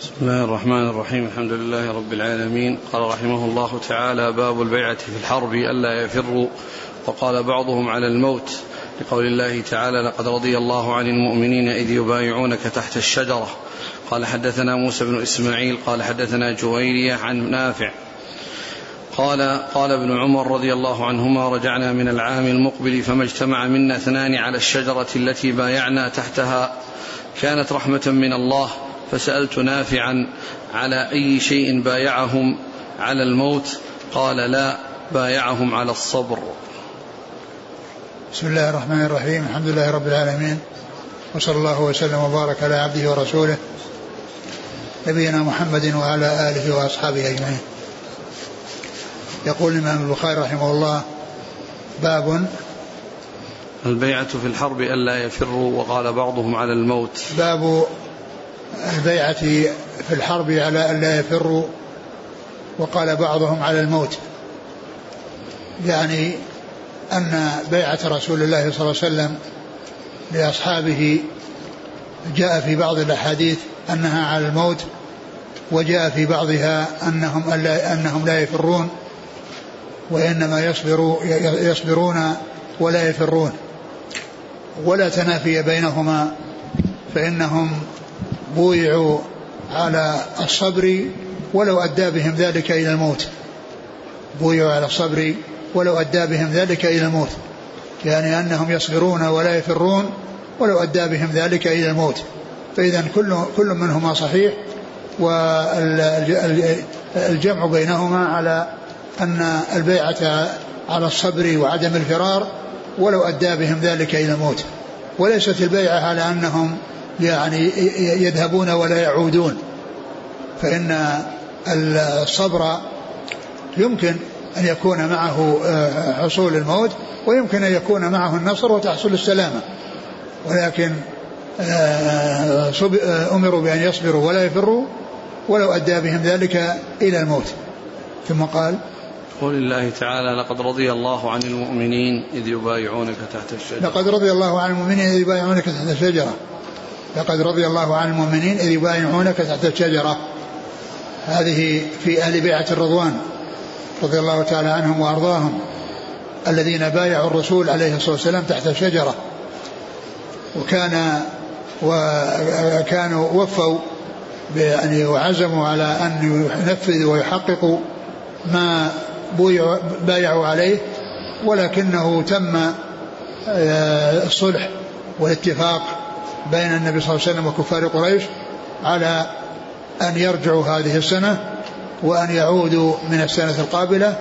بسم الله الرحمن الرحيم. الحمد لله رب العالمين. قال رحمه الله تعالى باب البيعة في الحرب ألا يفروا. وقال بعضهم على الموت. لقول الله تعالى لقد رضي الله عن المؤمنين إذ يبايعونك تحت الشجرة. قال حدثنا موسى بن إسماعيل. قال حدثنا جويرية عن نافع. قال قال ابن عمر رضي الله عنهما رجعنا من العام المقبل فما اجتمع منا اثنان على الشجرة التي بايعنا تحتها. كانت رحمة من الله. فسألت نافعا على أي شيء بايعهم على الموت. قال لا بايعهم على الصبر. بسم الله الرحمن الرحيم. الحمد لله رب العالمين. وصلى الله وسلم وبارك على عبده ورسوله نبينا محمد وعلى آله وأصحابه أجمعين. يقول الإمام البخاري رحمه الله باب البيعة في الحرب ألا يفروا وقال بعضهم على الموت. باب البيعة في الحرب على ألا يفروا وقال بعضهم على الموت. يعني أن بيعة رسول الله صلى الله عليه وسلم لأصحابه جاء في بعض الأحاديث أنها على الموت وجاء في بعضها أنهم ألا أنهم لا يفرون وإنما يصبروا يصبرون ولا يفرون. ولا تنافي بينهما فإنهم بويعوا على الصبر ولو أدى بهم ذلك إلى الموت. بويعوا على الصبر ولو أدى بهم ذلك إلى الموت. يعني أنهم يصبرون ولا يفرون ولو أدى بهم ذلك إلى الموت. فإذا كل كل منهما صحيح والجمع بينهما على أن البيعة على الصبر وعدم الفرار ولو أدى بهم ذلك إلى الموت. وليست البيعة على أنهم يعني يذهبون ولا يعودون. فإن الصبر يمكن أن يكون معه حصول الموت ويمكن أن يكون معه النصر وتحصل السلامة. ولكن أمروا بأن يصبروا ولا يفروا ولو أدى بهم ذلك إلى الموت. ثم قال قول الله تعالى لقد رضي الله عن المؤمنين إذ يبايعونك تحت الشجرة. لقد رضي الله عن المؤمنين إذ يبايعونك تحت الشجرة. لقد رضي الله عن المؤمنين إذ يبايعونك تحت الشجرة. هذه في أهل بيعة الرضوان رضي الله تعالى عنهم وأرضاهم الذين بايعوا الرسول عليه الصلاة والسلام تحت الشجرة. وكان وكانوا وفوا يعني وعزموا على أن ينفذوا ويحققوا ما بايعوا عليه ولكنه تم الصلح والاتفاق بين النبي صلى الله عليه وسلم وكفار قريش على أن يرجعوا هذه السنة وأن يعودوا من السنة القابلة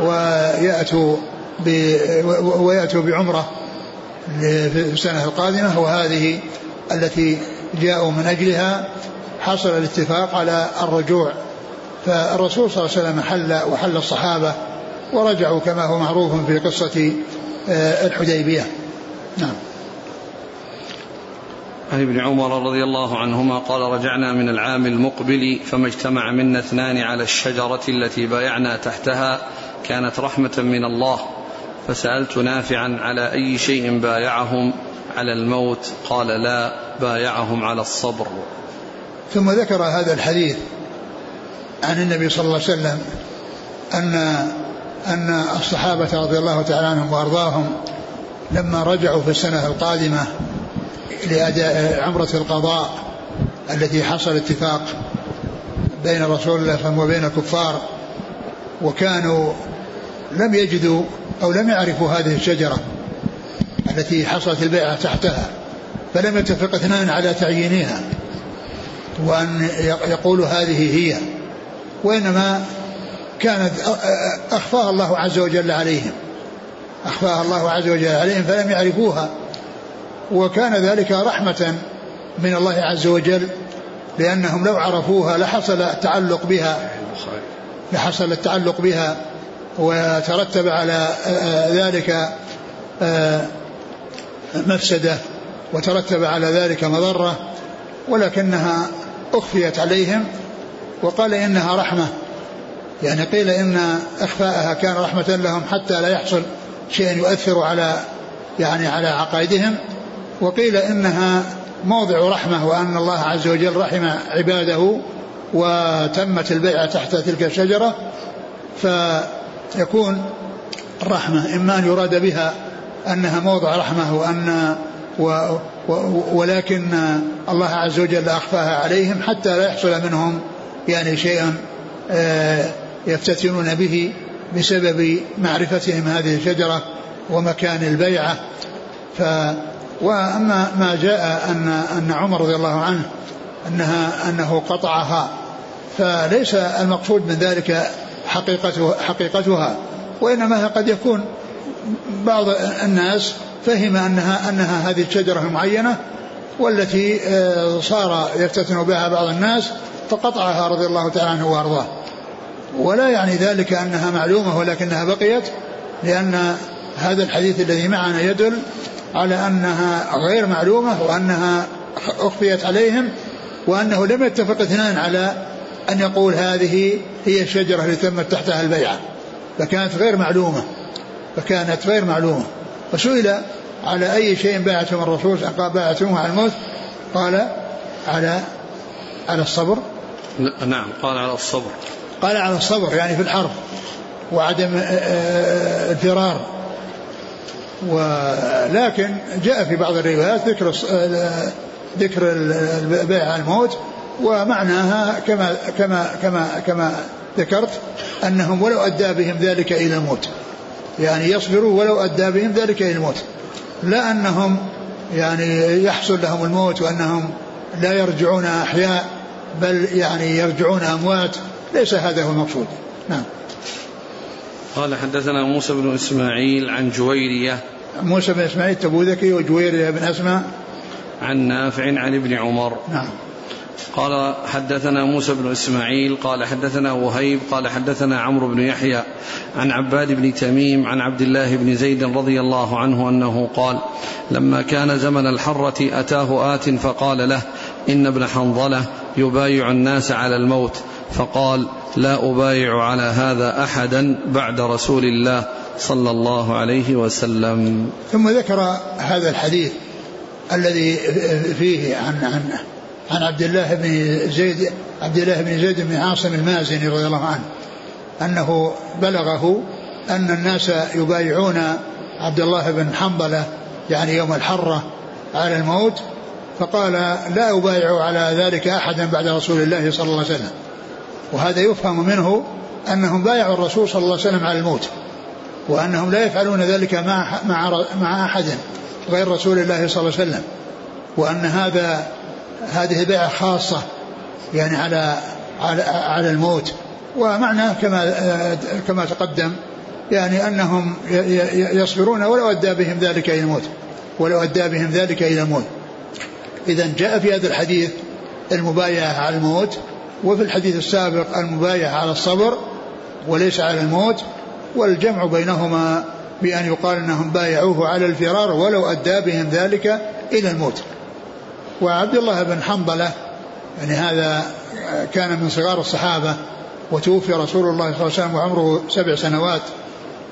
ويأتوا ويأتوا بعمرة في السنة القادمة. وهذه التي جاءوا من أجلها حصل الاتفاق على الرجوع. فالرسول صلى الله عليه وسلم حل وحل الصحابة ورجعوا كما هو معروف في قصة الحديبية. نعم. عن ابن عمر رضي الله عنهما قال رجعنا من العام المقبل فما اجتمع منا اثنان على الشجرة التي بايعنا تحتها كانت رحمة من الله. فسألت نافعا على أي شيء بايعهم على الموت قال لا بايعهم على الصبر. ثم ذكر هذا الحديث عن النبي صلى الله عليه وسلم أن أن الصحابة رضي الله تعالى عنهم وأرضاهم لما رجعوا في السنة القادمة لأداء عمرة القضاء التي حصل اتفاق بين رسول الله صلى الله عليه وسلم وبين الكفار وكانوا لم يجدوا أو لم يعرفوا هذه الشجرة التي حصلت البيعة تحتها فلم يتفق اثنان على تعيينها وأن يقولوا هذه هي وإنما كانت أخفاها الله عز وجل عليهم أخفاها الله عز وجل عليهم فلم يعرفوها وكان ذلك رحمة من الله عز وجل لأنهم لو عرفوها لحصل التعلق بها. لحصل التعلق بها وترتب على ذلك مفسدة وترتب على ذلك مضرة ولكنها أخفيت عليهم وقال إنها رحمة. يعني قيل إن إخفاءها كان رحمة لهم حتى لا يحصل شيء يؤثر على يعني على عقائدهم. وقيل إنها موضع رحمة وأن الله عز وجل رحم عباده وتمت البيعة تحت تلك الشجرة فيكون الرحمة إما أن يراد بها أنها موضع رحمة وأن و ولكن الله عز وجل أخفاها عليهم حتى لا يحصل منهم يعني شيئا آه، يفتتنون به بسبب معرفتهم هذه الشجرة ومكان البيعة. ف وأما ما جاء أن أن عمر رضي الله عنه أنها أنه قطعها فليس المقصود من ذلك حقيقته حقيقتها وإنما قد يكون بعض الناس فهم أنها أنها هذه الشجرة المعينة والتي آه، صار يفتتن بها بعض الناس فقطعها رضي الله تعالى عنه وأرضاه. ولا يعني ذلك أنها معلومة ولكنها بقيت لأن هذا الحديث الذي معنا يدل على أنها غير معلومة وأنها أخفيت عليهم وأنه لم يتفق اثنان على أن يقول هذه هي الشجرة التي تمت تحتها البيعة. فكانت غير معلومة. فكانت غير معلومة. فسئل على أي شيء باعتم الرسول قال باعتموه على الموت؟ قال على على الصبر. نعم قال على الصبر. قال على الصبر يعني في الحرب وعدم آه، آه، الفرار. ولكن جاء في بعض الروايات ذكر آه، ذكر البيع على الموت ومعناها كما كما كما كما ذكرت أنهم ولو أدى بهم ذلك إلى الموت. يعني يصبروا ولو أدى بهم ذلك إلى الموت. لا أنهم يعني يحصل لهم الموت وأنهم لا يرجعون أحياء بل يعني يرجعون أموات. ليس هذا هو المقصود. نعم. قال حدثنا موسى بن إسماعيل عن جويرية موسى بن إسماعيل تبوذكي وجويرية بن أسماء. عن نافع عن ابن عمر. نعم. قال حدثنا موسى بن إسماعيل قال حدثنا وهيب قال حدثنا عمرو بن يحيى عن عباد بن تميم عن عبد الله بن زيد رضي الله عنه أنه قال لما كان زمن الحرة أتاه آت فقال له إن ابن حنظلة يبايع الناس على الموت فقال لا أبايع على هذا أحدا بعد رسول الله صلى الله عليه وسلم. ثم ذكر هذا الحديث الذي فيه عن عن عن عبد الله بن زيد عبد الله بن زيد بن عاصم المازني رضي الله عنه أنه بلغه أن الناس يبايعون عبد الله بن حنظله يعني يوم الحرة على الموت فقال لا أبايع على ذلك أحدا بعد رسول الله صلى الله عليه وسلم. وهذا يفهم منه أنهم بايعوا الرسول صلى الله عليه وسلم على الموت وأنهم لا يفعلون ذلك مع مع مع أحد غير رسول الله صلى الله عليه وسلم. وأن هذا هذه بيعة خاصة يعني على على على الموت. ومعنى كما كما تقدم يعني أنهم يصبرون ولو أدى بهم ذلك إلى الموت ولو أدى بهم ذلك إلى الموت. اذا جاء في هذا الحديث المبايعة على الموت وفي الحديث السابق المبايعة على الصبر وليس على الموت والجمع بينهما بأن يقال أنهم بايعوه على الفرار ولو أدى بهم ذلك إلى الموت. وعبد الله بن حنظلة يعني هذا كان من صغار الصحابة وتوفي رسول الله صلى الله عليه وسلم وعمره سبع سنوات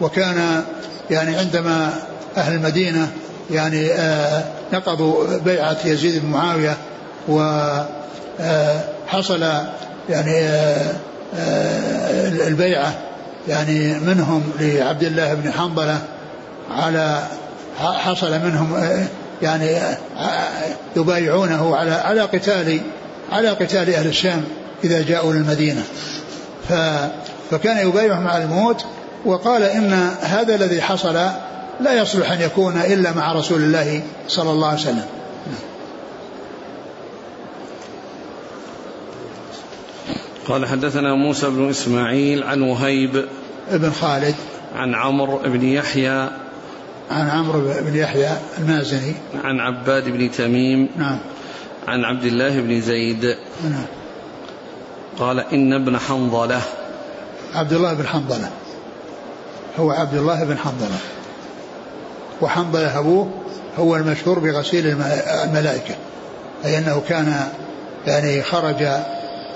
وكان يعني عندما أهل المدينة يعني آه، نقضوا بيعة يزيد بن معاوية وحصل آه، يعني آه، البيعة يعني منهم لعبد الله بن حنظلة على حصل منهم يعني يبايعونه على على قتال على قتال أهل الشام إذا جاءوا للمدينة. ف فكان يبايعهم على الموت وقال إن هذا الذي حصل لا يصلح أن يكون إلا مع رسول الله صلى الله عليه وسلم. قال حدثنا موسى بن إسماعيل عن وهيب بن خالد. عن عمرو بن يحيى عن عمرو بن يحيى المازني. عن عباد بن تميم نعم. عن عبد الله بن زيد. نعم. قال إن ابن حنظلة. عبد الله بن حنظلة. هو عبد الله بن حنظلة. وحنظلة أبوه هو المشهور بغسيل الملائكة. أي أنه كان يعني خرج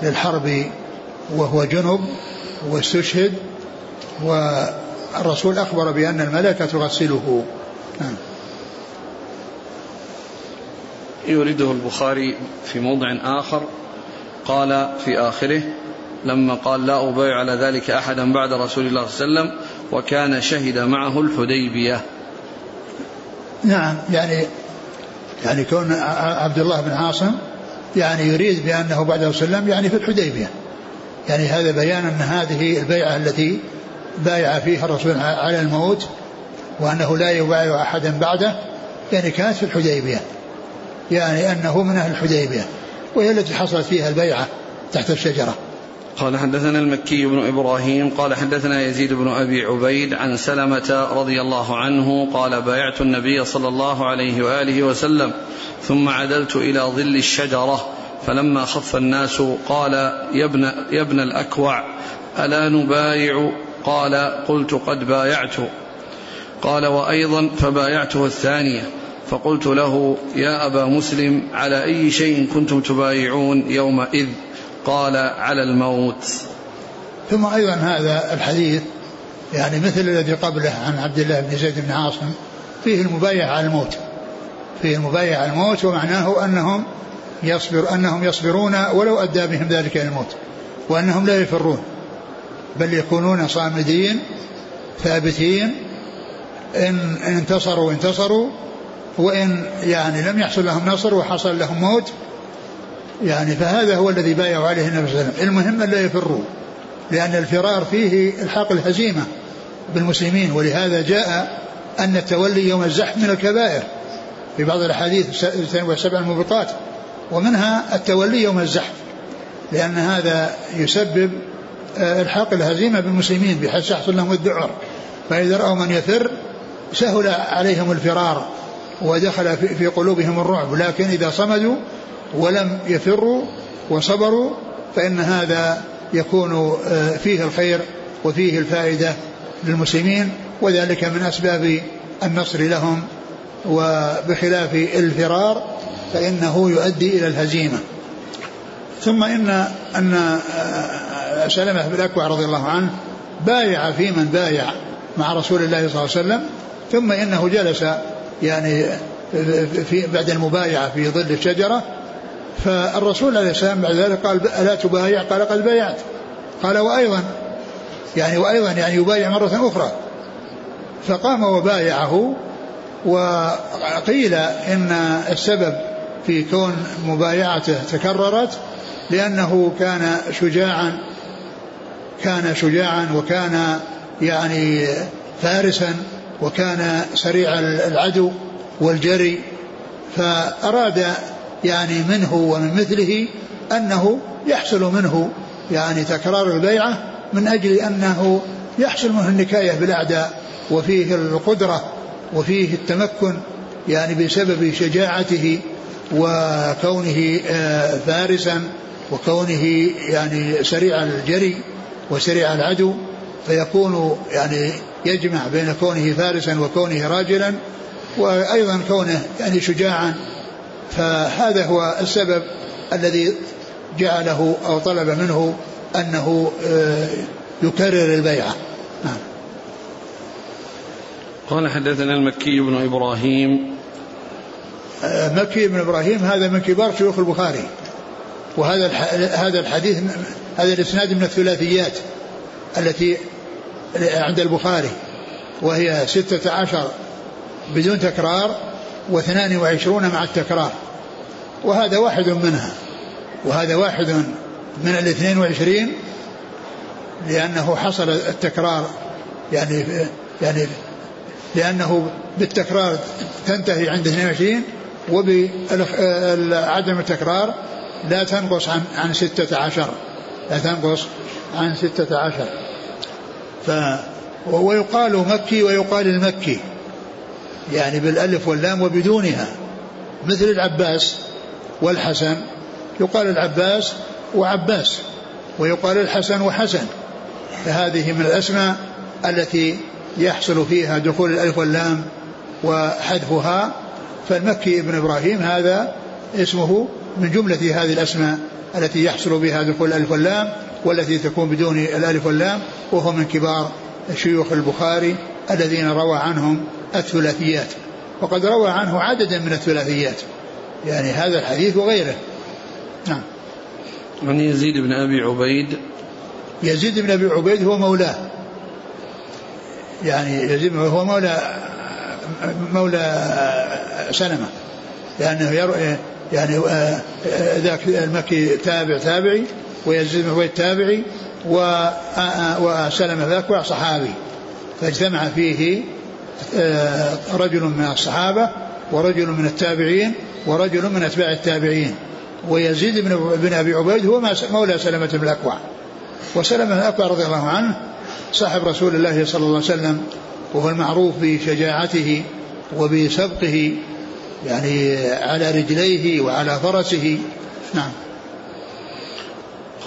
للحرب وهو جنب واستشهد والرسول أخبر بأن الملائكة تغسله. نعم. يورده البخاري في موضع آخر قال في آخره لما قال لا أبايع على ذلك أحدا بعد رسول الله صلى الله عليه وسلم وكان شهد معه الحديبية. نعم يعني يعني كون عبد الله بن عاصم يعني يريد بأنه بعد وسلم يعني في الحديبية. يعني هذا بيان أن هذه البيعة التي بايع فيها الرسول على الموت وأنه لا يبايع أحدا بعده يعني كانت في الحديبية. يعني أنه من أهل الحديبية. وهي التي حصلت فيها البيعة تحت الشجرة. قال حدثنا المكي بن إبراهيم قال حدثنا يزيد بن أبي عبيد عن سلمة رضي الله عنه قال بايعت النبي صلى الله عليه وآله وسلم ثم عدلت إلى ظل الشجرة. فلما خف الناس قال يا ابن يا ابن الأكوع ألا نبايع؟ قال قلت قد بايعت. قال وأيضا فبايعته الثانية. فقلت له يا أبا مسلم على أي شيء كنتم تبايعون يومئذ؟ قال على الموت. ثم أيضا هذا الحديث يعني مثل الذي قبله عن عبد الله بن زيد بن عاصم فيه المبايع على الموت. فيه المبايع على الموت ومعناه أنهم يصبر أنهم يصبرون ولو أدى بهم ذلك إلى الموت وأنهم لا يفرون بل يكونون صامدين ثابتين إن انتصروا انتصروا وإن يعني لم يحصل لهم نصر وحصل لهم موت يعني فهذا هو الذي بايعوا عليه النبي صلى الله عليه وسلم. المهم أن لا يفروا لأن الفرار فيه إلحاق الهزيمة بالمسلمين ولهذا جاء أن التولي يوم الزحف من الكبائر في بعض الأحاديث سبع الموبقات. ومنها التولي يوم الزحف لأن هذا يسبب آه، الحاق الهزيمة بالمسلمين بحيث يحصل لهم الذعر. فإذا رأوا من يفر سهل عليهم الفرار ودخل في قلوبهم الرعب. لكن إذا صمدوا ولم يفروا وصبروا فإن هذا يكون آه، فيه الخير وفيه الفائدة للمسلمين وذلك من أسباب النصر لهم وبخلاف الفرار. فإنه يؤدي إلى الهزيمة. ثم إن أن آه، سلمة بن الأكوع رضي الله عنه بايع في من بايع مع رسول الله صلى الله عليه وسلم ثم إنه جلس يعني في بعد المبايعة في ظل الشجرة فالرسول عليه السلام بعد ذلك قال ألا تبايع؟ قال قد بايعت. قال وأيضا؟ يعني وأيضا يعني يبايع مرة أخرى. فقام وبايعه وقيل إن السبب في كون مبايعته تكررت لأنه كان شجاعا كان شجاعا وكان يعني فارسا وكان سريع العدو والجري. فأراد يعني منه ومن مثله أنه يحصل منه يعني تكرار البيعة من أجل أنه يحصل منه النكاية بالأعداء وفيه القدرة وفيه التمكن يعني بسبب شجاعته وكونه آه، فارسا وكونه يعني سريع الجري وسريع العدو فيكون يعني يجمع بين كونه فارسا وكونه راجلا وأيضا كونه يعني شجاعا. فهذا هو السبب الذي جعله أو طلب منه أنه آه، يكرر البيعة نعم. قال حدثنا المكي بن إبراهيم آه، مكي بن إبراهيم هذا من كبار شيوخ البخاري. وهذا هذا الحديث هذا الإسناد من الثلاثيات التي عند البخاري وهي ستة عشر بدون تكرار واثنان وعشرون مع التكرار. وهذا واحد منها. وهذا واحد من الاثنين وعشرين لأنه حصل التكرار يعني يعني لأنه بالتكرار تنتهي عند 22 وبعدم التكرار لا تنقص عن عن 16 لا تنقص عن 16 ف ويقال مكي ويقال المكي. يعني بالألف واللام وبدونها. مثل العباس والحسن. يقال العباس وعباس ويقال الحسن وحسن. فهذه من الأسماء التي يحصل فيها دخول الألف واللام وحذفها فالمكي ابن إبراهيم هذا اسمه من جملة هذه الأسماء التي يحصل بها دخول الألف واللام والتي تكون بدون الألف واللام وهو من كبار شيوخ البخاري الذين روى عنهم الثلاثيات. وقد روى عنه عددا من الثلاثيات. يعني هذا الحديث وغيره. نعم. عن يزيد بن أبي عبيد. يزيد بن أبي عبيد هو مولاه. يعني يزيد هو مولى مولى سلمة. لأنه يرى يعني آه، ذاك المكي تابع تابعي ويزيد بن عبيد تابعي وسلمة ذاك صحابي. فاجتمع فيه آه، رجل من الصحابة ورجل من التابعين ورجل من أتباع التابعين. ويزيد بن بن أبي عبيد هو مولى سلمة بن الأكوع. وسلمة بن الأكوع رضي الله عنه صاحب رسول الله صلى الله عليه وسلم وهو المعروف بشجاعته وبسبقه يعني على رجليه وعلى فرسه. نعم.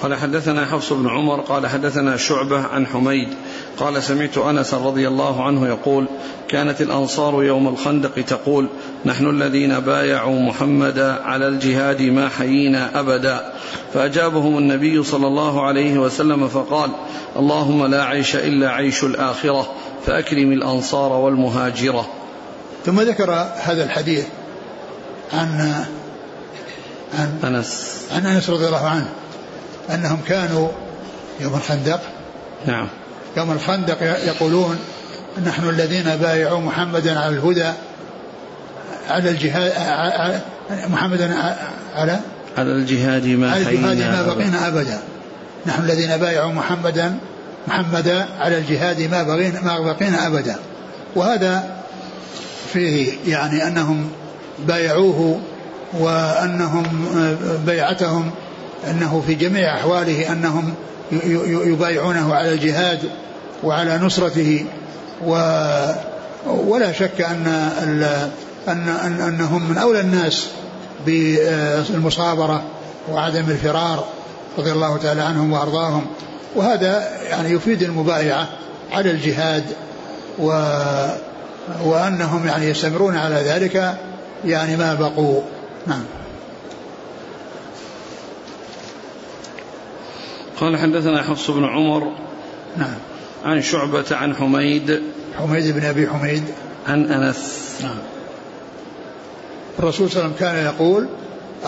قال حدثنا حفص بن عمر قال حدثنا شعبة عن حميد قال سمعت أنس رضي الله عنه يقول كانت الأنصار يوم الخندق تقول نحن الذين بايعوا محمدا على الجهاد ما حيينا أبدا فأجابهم النبي صلى الله عليه وسلم فقال اللهم لا عيش إلا عيش الآخرة فأكرم الأنصار والمهاجرة. ثم ذكر هذا الحديث عن عن أنس. عن أنس رضي الله عنه أنهم كانوا يوم الخندق. نعم. يوم الخندق يقولون نحن الذين بايعوا محمدا على الهدى على الجهاد محمدا على على الجهاد ما على الجهاد ما بقينا أبدا. نحن الذين بايعوا محمدا محمدا على الجهاد ما بقينا ما بقينا أبدا. وهذا فيه يعني أنهم بايعوه وأنهم بيعتهم أنه في جميع أحواله أنهم يبايعونه على الجهاد وعلى نصرته. و ولا شك أن أن أن أنهم من أولى الناس بالمصابرة وعدم الفرار رضي الله تعالى عنهم وأرضاهم. وهذا يعني يفيد المبايعة على الجهاد و وأنهم يعني يستمرون على ذلك يعني ما بقوا. نعم. قال حدثنا حفص بن عمر نعم. عن شعبة عن حميد حميد بن أبي حميد. عن أنس. نعم. الرسول صلى الله عليه وسلم كان يقول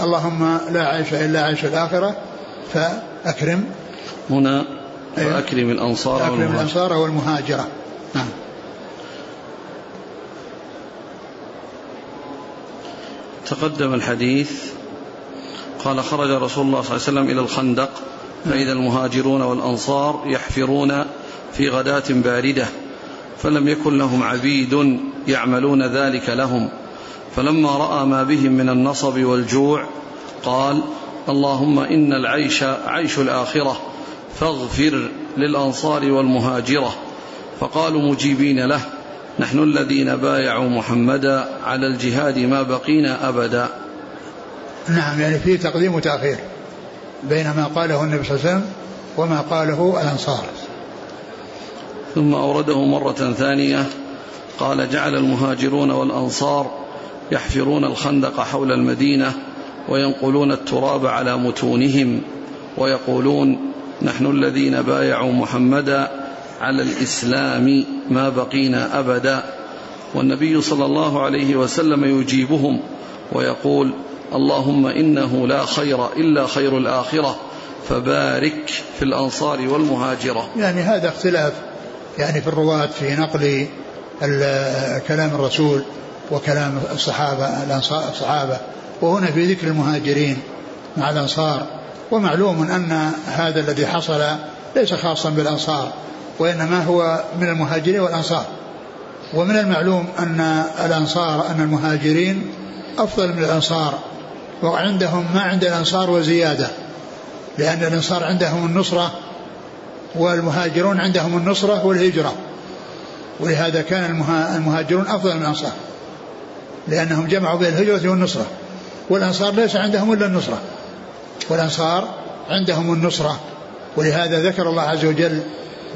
اللهم لا عيش إلا عيش الآخرة فأكرم. هنا فأكرم الأنصار فأكرم والمهاجرة الأنصار والمهاجرة. نعم. تقدم الحديث قال خرج رسول الله صلى الله عليه وسلم إلى الخندق فإذا المهاجرون والأنصار يحفرون في غداة باردة فلم يكن لهم عبيد يعملون ذلك لهم. فلما رأى ما بهم من النصب والجوع قال اللهم إن العيش عيش الآخرة فاغفر للأنصار والمهاجرة. فقالوا مجيبين له نحن الذين بايعوا محمدا على الجهاد ما بقينا أبدا. نعم يعني في تقديم وتأخير بين ما قاله النبي صلى الله عليه وسلم وما قاله الأنصار. ثم أورده مرة ثانية قال جعل المهاجرون والأنصار يحفرون الخندق حول المدينة وينقلون التراب على متونهم ويقولون نحن الذين بايعوا محمدا على الإسلام ما بقينا أبدا. والنبي صلى الله عليه وسلم يجيبهم ويقول اللهم إنه لا خير إلا خير الآخرة فبارك في الأنصار والمهاجرة. يعني هذا اختلاف يعني في الرواة في نقل كلام الرسول وكلام الصحابة الصحابة. وهنا في ذكر المهاجرين مع الأنصار ومعلوم أن هذا الذي حصل ليس خاصا بالأنصار وإنما هو من المهاجرين والأنصار. ومن المعلوم أن الأنصار أن المهاجرين أفضل من الأنصار وعندهم ما عند الأنصار وزيادة لأن الأنصار عندهم النصرة والمهاجرون عندهم النصرة والهجرة. ولهذا كان المهاجرون أفضل من الأنصار لأنهم جمعوا بين الهجرة والنصرة والأنصار ليس عندهم إلا النصرة. والأنصار عندهم النصرة ولهذا ذكر الله عز وجل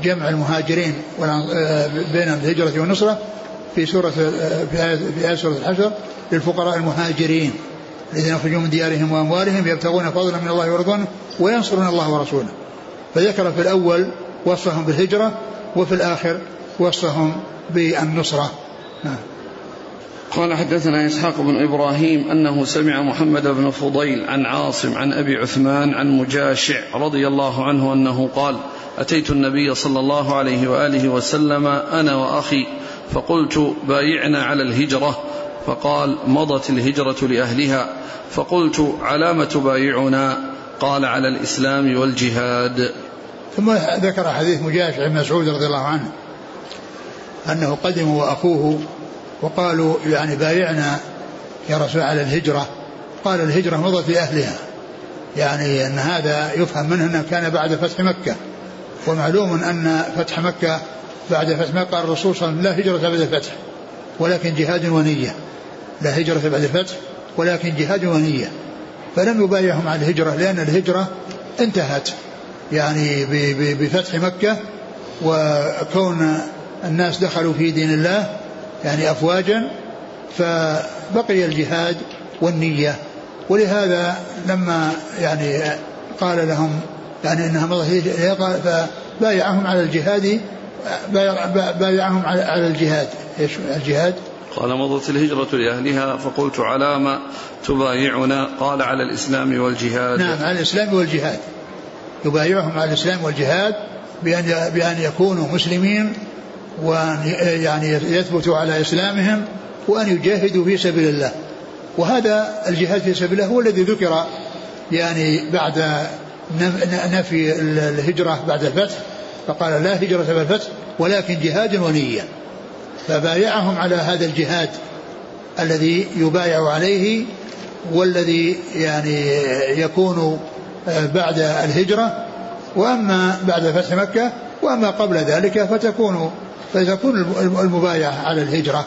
جمع المهاجرين بين الهجرة والنصرة في سورة في آية سورة الحشر للفقراء المهاجرين الذين يخرجون من ديارهم وأموالهم يبتغون فضلا من الله ورضوانه وينصرون الله ورسوله. فذكر في الأول وصفهم بالهجرة وفي الآخر وصفهم بالنصرة. نعم. قال حدثنا إسحاق بن إبراهيم أنه سمع محمد بن فضيل عن عاصم عن أبي عثمان عن مجاشع رضي الله عنه أنه قال أتيت النبي صلى الله عليه وآله وسلم أنا وأخي فقلت بايعنا على الهجرة. فقال مضت الهجرة لأهلها. فقلت على ما تبايعنا قال على الإسلام والجهاد. ثم ذكر حديث مجاشع بن مسعود رضي الله عنه أنه قدم وأخوه وقالوا يعني بايعنا يا رسول على الهجرة. قال الهجرة مضت لأهلها يعني أن هذا يفهم منه أنه كان بعد فتح مكة. ومعلوم أن فتح مكة بعد فتح مكة قال الرسول صلى الله عليه وسلم لا هجرة بعد الفتح ولكن جهاد ونية. لا هجرة بعد الفتح ولكن جهاد ونية. فلم يبايعهم على الهجرة لأن الهجرة انتهت. يعني بفتح مكة وكون الناس دخلوا في دين الله يعني أفواجا فبقي الجهاد والنية. ولهذا لما يعني قال لهم يعني انها مضت فبايعهم على الجهاد بايعهم على الجهاد. إيش الجهاد؟ قال مضت الهجرة لأهلها فقلت على ما تبايعنا؟ قال على الإسلام والجهاد. نعم على الإسلام والجهاد. يبايعهم على الإسلام والجهاد بأن بأن يكونوا مسلمين وأن يعني يثبتوا على إسلامهم وأن يجاهدوا في سبيل الله. وهذا الجهاد في سبيل الله هو الذي ذكر يعني بعد نفي الهجرة بعد الفتح فقال لا هجرة بعد الفتح ولكن جهاد ونية. فبايعهم على هذا الجهاد الذي يبايع عليه والذي يعني يكون بعد الهجرة. وأما بعد فتح مكة وأما قبل ذلك فتكون فتكون المبايعة على الهجرة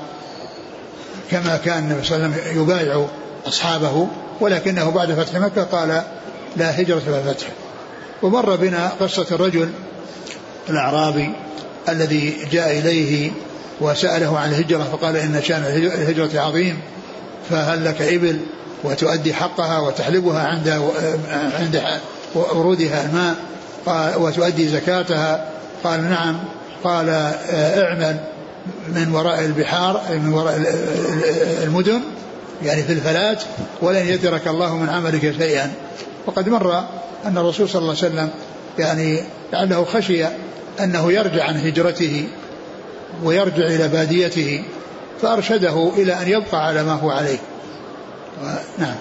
كما كان النبي صلى الله عليه وسلم يبايع أصحابه ولكنه بعد فتح مكة قال لا هجرة ولا فتح. ومر بنا قصة الرجل الأعرابي الذي جاء إليه وسأله عن الهجرة فقال إن شأن الهجرة عظيم فهل لك إبل وتؤدي حقها وتحلبها عند عند ورودها الماء وتؤدي زكاتها. قال نعم. قال اعمل من وراء البحار من وراء المدن يعني في الفلاة ولن يترك الله من عملك شيئا. وقد مر أن الرسول صلى الله عليه وسلم يعني لعله خشي أنه يرجع عن هجرته ويرجع إلى باديته فأرشده إلى أن يبقى على ما هو عليه. نعم.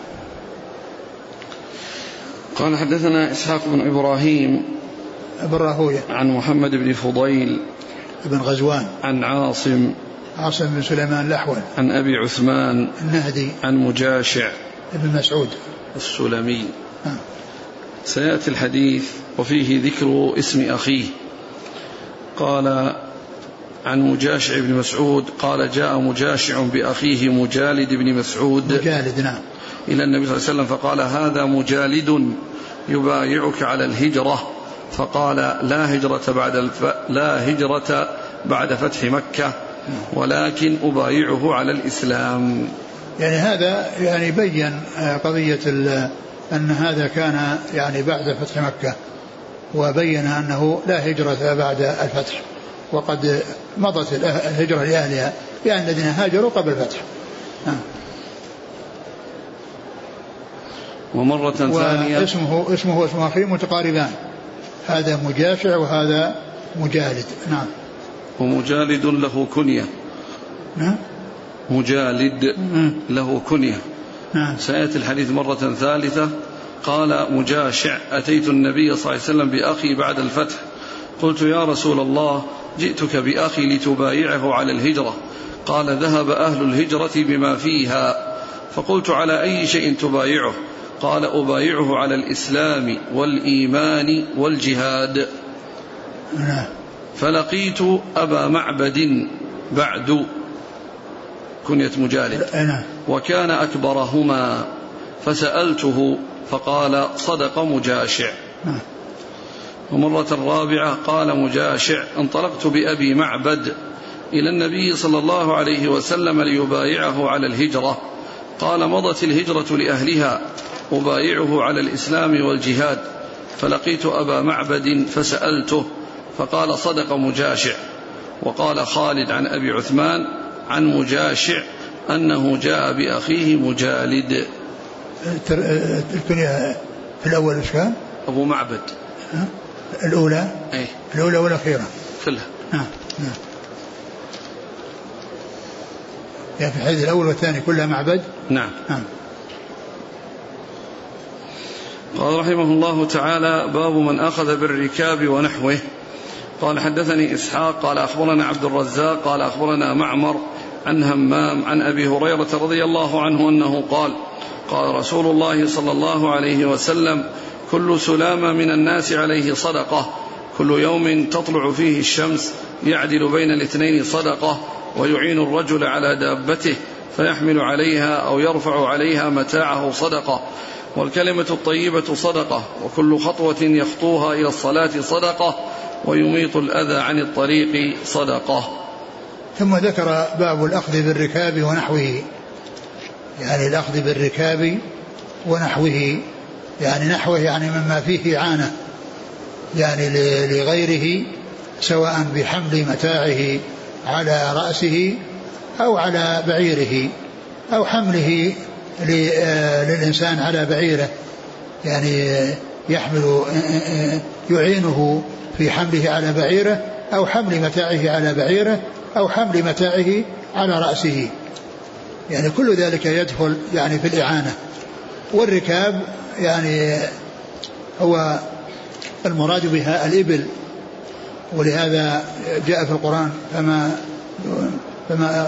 قال حدثنا إسحاق بن إبراهيم بن راهوية عن محمد بن فضيل. بن غزوان. عن عاصم. عاصم بن سليمان الأحول. عن أبي عثمان. النهدي. عن مجاشع. بن مسعود. السلمي. نعم. سيأتي الحديث وفيه ذكر اسم أخيه. قال عن مجاشع بن مسعود قال جاء مجاشع بأخيه مجالد بن مسعود. مجالد نعم. إلى النبي صلى الله عليه وسلم فقال هذا مجالد يبايعك على الهجرة. فقال لا هجرة بعد الف... لا هجرة بعد فتح مكة ولكن أبايعه على الإسلام. يعني هذا يعني بين قضية أن هذا كان يعني بعد فتح مكة وبين أنه لا هجرة بعد الفتح وقد مضت الهجرة لأهلها يعني الذين هاجروا قبل الفتح. نعم. ومرة ثانية اسمه اسمه واسم أخيه متقاربان. هذا مجاشع وهذا مجالد. نعم. ومجالد له كنية. نعم. مجالد نعم. له كنية. نعم. سيأتي الحديث مرة ثالثة. قال مجاشع. أتيت النبي صلى الله عليه وسلم بأخي بعد الفتح. قلت يا رسول الله جئتك بأخي لتبايعه على الهجرة. قال ذهب أهل الهجرة بما فيها. فقلت على أي شيء تبايعه؟ قال أبايعه على الإسلام والإيمان والجهاد. نعم. فلقيت أبا معبد بعد. كنية مجالد. نعم. وكان أكبرهما. فسألته فقال صدق مجاشع. نعم. ومرة رابعة قال مجاشع انطلقت بأبي معبد إلى النبي صلى الله عليه وسلم ليبايعه على الهجرة. قال مضت الهجرة لأهلها أبايعه على الإسلام والجهاد. فلقيت أبا معبد فسألته فقال صدق مجاشع. وقال خالد عن أبي عثمان عن مجاشع أنه جاء بأخيه مجالد. الكنية في الأول إيش كان؟ أبو معبد. الأولى؟ أي الأولى والأخيرة؟ كلها. نعم نعم. يعني في الحديث الأول والثاني كلها معبد؟ نعم. نعم. قال رحمه الله تعالى باب من أخذ بالركاب ونحوه. قال حدثني إسحاق قال أخبرنا عبد الرزاق قال أخبرنا معمر عن همام عن أبي هريرة رضي الله عنه أنه قال قال رسول الله صلى الله عليه وسلم كل سلامة من الناس عليه صدقة. كل يوم تطلع فيه الشمس يعدل بين الاثنين صدقة. ويعين الرجل على دابته فيحمل عليها أو يرفع عليها متاعه صدقة. والكلمة الطيبة صدقة وكل خطوة يخطوها إلى الصلاة صدقة ويميط الأذى عن الطريق صدقة. ثم ذكر باب الأخذ بالركاب ونحوه. يعني الأخذ بالركاب ونحوه. يعني نحوه يعني مما فيه إعانة. يعني لغيره سواء بحمل متاعه على رأسه أو على بعيره أو حمله للإنسان على بعيره يعني يحمل يعينه في حمله على بعيره أو حمل متاعه على بعيره أو حمل متاعه على رأسه. يعني كل ذلك يدخل يعني في الإعانة. والركاب يعني هو المراد بها الإبل. ولهذا جاء في القرآن فما فما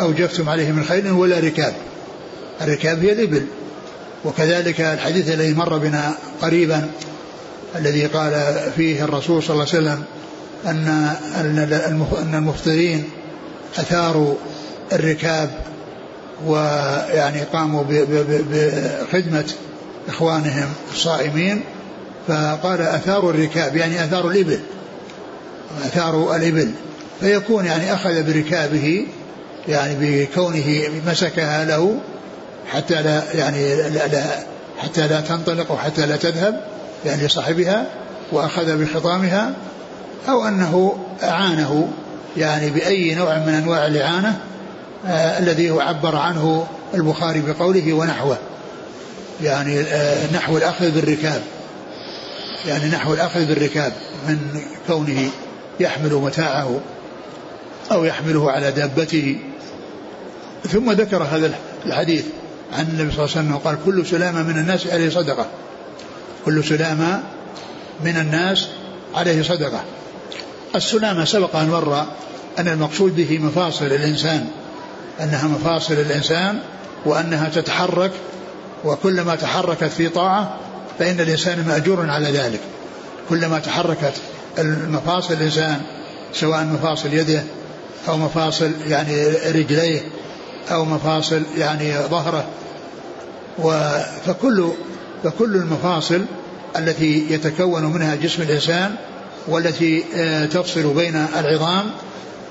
أوجفتم عليه من خير ولا ركاب. الركاب هي الإبل. وكذلك الحديث الذي مر بنا قريبا الذي قال فيه الرسول صلى الله عليه وسلم أن أن المفطرين أثاروا الركاب ويعني قاموا بخدمة إخوانهم الصائمين فقال أثاروا الركاب يعني أثاروا الإبل. أثاروا الإبل فيكون يعني أخذ بركابه يعني بكونه مسكها له حتى لا يعني لا, لا حتى لا تنطلق وحتى لا تذهب يعني لصاحبها وأخذ بخطامها أو أنه أعانه يعني بأي نوع من أنواع الإعانة آه الذي هو عبر عنه البخاري بقوله ونحوه يعني آه نحو الأخذ بالركاب يعني نحو الأخذ بالركاب من كونه يحمل متاعه أو يحمله على دابته. ثم ذكر هذا الحديث عن النبي صلى الله عليه وسلم قال كل سلامة من الناس عليه صدقة. كل سلامة من الناس عليه صدقة. السلامة سبق أن مر أن المقصود به مفاصل الإنسان أنها مفاصل الإنسان وأنها تتحرك وكلما تحركت في طاعة فإن الإنسان مأجور على ذلك. كلما تحركت المفاصل الإنسان سواء مفاصل يده أو مفاصل يعني رجليه أو مفاصل يعني ظهره. فكل فكل المفاصل التي يتكون منها جسم الإنسان والتي آه، تفصل بين العظام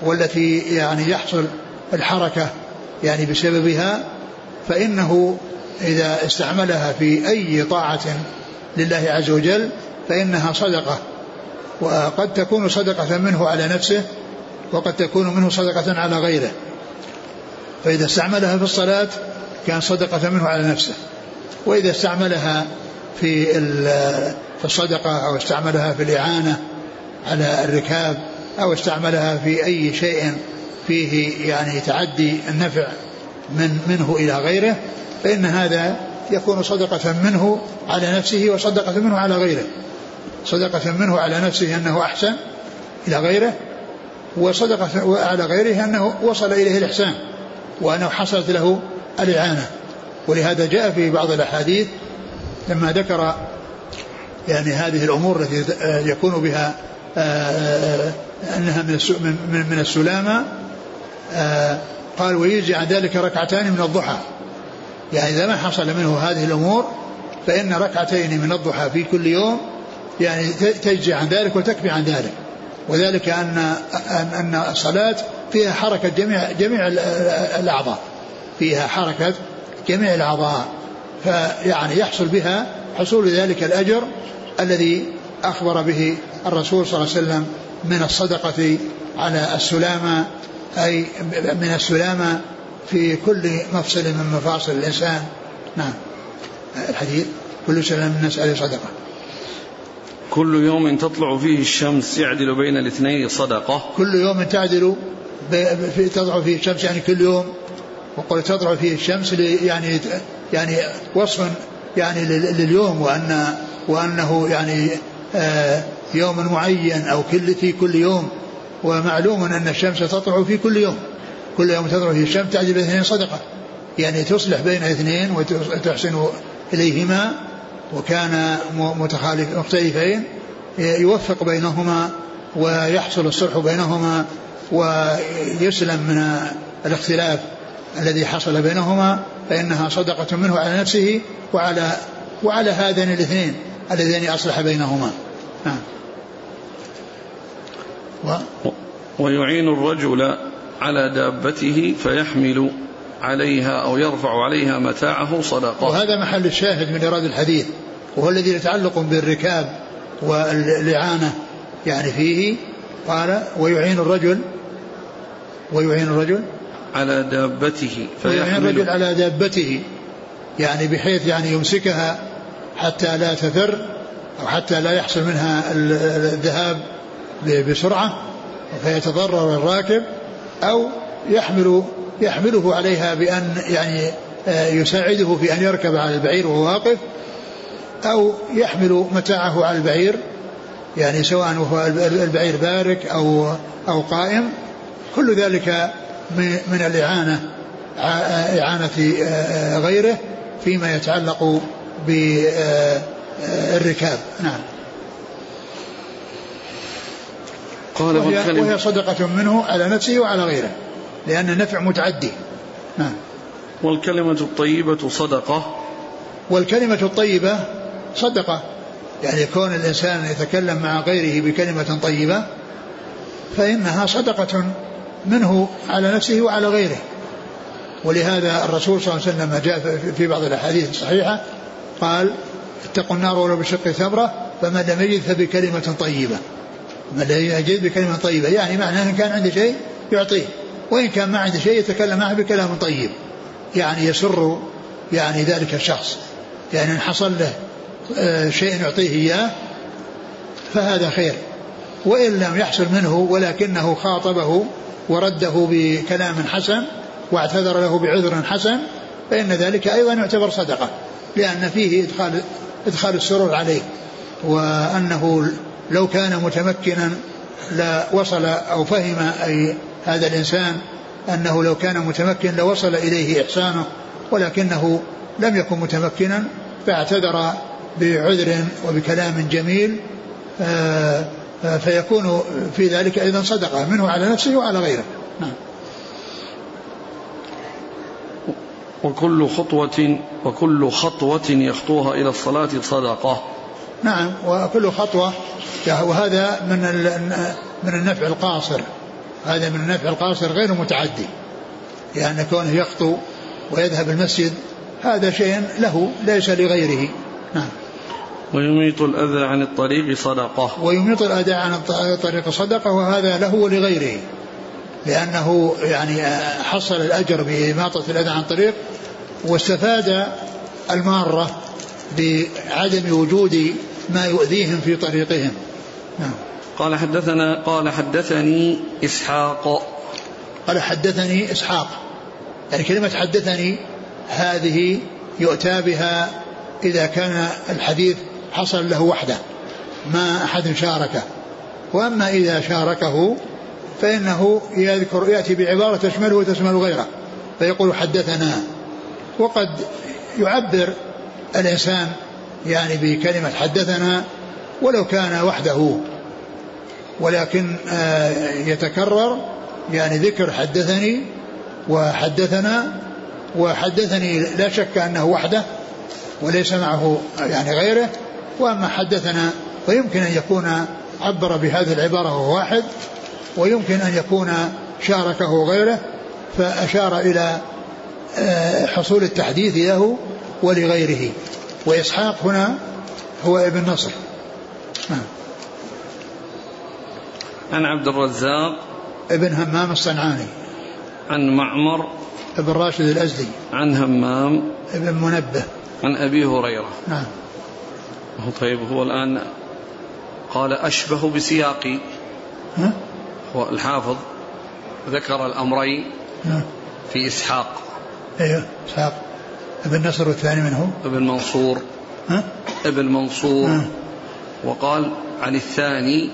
والتي يعني يحصل الحركة يعني بسببها فإنه إذا استعملها في أي طاعة لله عز وجل فإنها صدقة. وقد تكون صدقة منه على نفسه وقد تكون منه صدقة على غيره. فإذا استعملها في الصلاة كان صدقة منه على نفسه. وإذا استعملها في في الصدقة أو استعملها في الإعانة على الركاب أو استعملها في أي شيء فيه يعني تعدي النفع من منه إلى غيره فإن هذا يكون صدقة منه على نفسه وصدقة منه على غيره. صدقة منه على نفسه أنه أحسن إلى غيره وصدقة على غيره أنه وصل إليه الإحسان وأنه حصلت له الإعانة. ولهذا جاء في بعض الأحاديث لما ذكر يعني هذه الأمور التي يكون بها آه، آه، أنها من السلامة آه، قال ويجزي عن ذلك ركعتان من الضحى. يعني إذا ما حصل منه هذه الأمور فإن ركعتين من الضحى في كل يوم يعني تجزي عن ذلك وتكفي عن ذلك. وذلك أن أن الصلاة فيها حركة جميع جميع الأعضاء. فيها حركة جميع الأعضاء. فيعني يحصل بها حصول ذلك الأجر الذي أخبر به الرسول صلى الله عليه وسلم من الصدقة على السلامة أي من السلامة في كل مفصل من مفاصل الإنسان. نعم. الحديث كل من الناس عليه صدقة. كل يوم تطلع فيه الشمس يعدل بين الاثنين صدقة. كل يوم تعدل في تطلع فيه الشمس يعني كل يوم وقل تطلع فيه الشمس يعني يعني وصف يعني لليوم وأن وأنه يعني آه، يوم معين أو كل في كل يوم. ومعلوم أن الشمس تطلع في كل يوم. كل يوم تطلع فيه الشمس تعدل بين اثنين صدقة. يعني تصلح بين اثنين وتحسن إليهما. وكان متخالف مختلفين يوفق بينهما ويحصل الصلح بينهما ويسلم من الاختلاف الذي حصل بينهما فإنها صدقة منه على نفسه وعلى وعلى هذين الاثنين اللذين أصلح بينهما. نعم. و ويعين الرجل على دابته فيحمل عليها أو يرفع عليها متاعه صدقة. وهذا محل الشاهد من إيراد الحديث وهو الذي يتعلق بالركاب والإعانة يعني فيه قال ويعين الرجل ويعين الرجل؟ على دابته ويعين الرجل على دابته يعني بحيث يعني يمسكها حتى لا تفر أو حتى لا يحصل منها الذهاب بسرعة فيتضرر الراكب أو يحمل يحمله عليها بأن يعني آه، يساعده في أن يركب على البعير وهو واقف أو يحمل متاعه على البعير يعني سواء هو البعير بارك أو أو قائم. كل ذلك من الإعانة إعانة آه، غيره فيما يتعلق بالركاب نعم. قال وهي, وهي صدقة منه على نفسه وعلى غيره. لأن النفع متعدي. نعم والكلمة الطيبة صدقة. والكلمة الطيبة صدقة. يعني كون الإنسان يتكلم مع غيره بكلمة طيبة فإنها صدقة منه على نفسه وعلى غيره. ولهذا الرسول صلى الله عليه وسلم جاء في بعض الأحاديث الصحيحة قال اتقوا النار ولو بشق ثمرة فمن لم يجد فبكلمة طيبة. من لم يجد بكلمة طيبة يعني معناه إن كان عنده شيء يعطيه. وإن كان ما عنده شيء يتكلم معه بكلام طيب. يعني يسر يعني ذلك الشخص. يعني إن حصل له آه، شيء يعطيه إياه فهذا خير. وإن لم يحصل منه ولكنه خاطبه ورده بكلام حسن واعتذر له بعذر حسن فإن ذلك أيضا يعتبر صدقة. لأن فيه إدخال إدخال السرور عليه. وأنه لو كان متمكنا لا وصل أو فهم أي هذا الإنسان أنه لو كان متمكن لوصل إليه إحسانه ولكنه لم يكن متمكنا فاعتذر بعذر وبكلام جميل آه، آه، فيكون في ذلك أيضا صدقة منه على نفسه وعلى غيره. نعم. وكل خطوة وكل خطوة يخطوها إلى الصلاة صدقة. نعم وكل خطوة وهذا من من النفع القاصر. هذا من النفع القاصر غير متعدي لأن كونه يخطو ويذهب المسجد هذا شيء له ليس لغيره. نعم. ويميط الأذى عن الطريق صدقة. ويميط الأذى عن الطريق صدقة وهذا له ولغيره لأنه يعني حصل الأجر بإماطة الأذى عن الطريق واستفاد المارة بعدم وجود ما يؤذيهم في طريقهم. نعم. قال حدثنا قال حدثني إسحاق. قال حدثني إسحاق. يعني كلمة حدثني هذه يؤتى بها إذا كان الحديث حصل له وحده ما أحد شاركه. وأما إذا شاركه فإنه يذكر يأتي بعبارة تشمله وتشمل غيره فيقول حدثنا. وقد يعبر الإنسان يعني بكلمة حدثنا ولو كان وحده. ولكن آه، يتكرر يعني ذكر حدثني وحدثنا وحدثني لا شك أنه وحده وليس معه يعني غيره. وأما حدثنا فيمكن أن يكون عبر بهذه العبارة وهو واحد ويمكن أن يكون شاركه غيره فأشار إلى آه، حصول التحديث له ولغيره. وإسحاق هنا هو ابن نصر. نعم. عن عبد الرزاق ابن همام الصنعاني عن معمر بن راشد الأزدي عن همام بن منبه عن أبي هريرة نعم طيب هو الآن قال أشبه بسياقي ها؟ هو الحافظ ذكر الأمرين ها؟ في إسحاق أيوه إسحاق ابن نصر والثاني من هو؟ ابن منصور ها؟ ابن منصور ها؟ وقال عن الثاني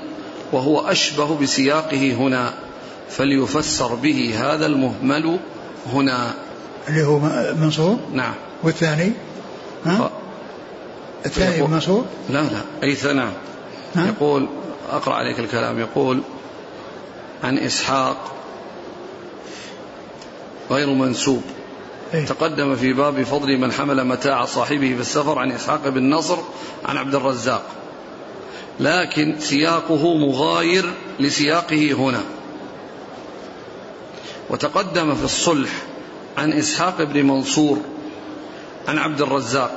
وهو أشبه بسياقه هنا فليفسر به هذا المهمل هنا. اللي هو منصور؟ نعم. والثاني؟ ها؟ ف- الثاني يقول- منصور؟ لا لا. أي ثناء؟ يقول أقرأ عليك الكلام. يقول عن إسحاق غير منسوب. إيه؟ تقدم في باب فضل من حمل متاع صاحبه في السفر عن إسحاق بن نصر عن عبد الرزاق. لكن سياقه مغاير لسياقه هنا. وتقدم في الصلح عن إسحاق بن منصور عن عبد الرزاق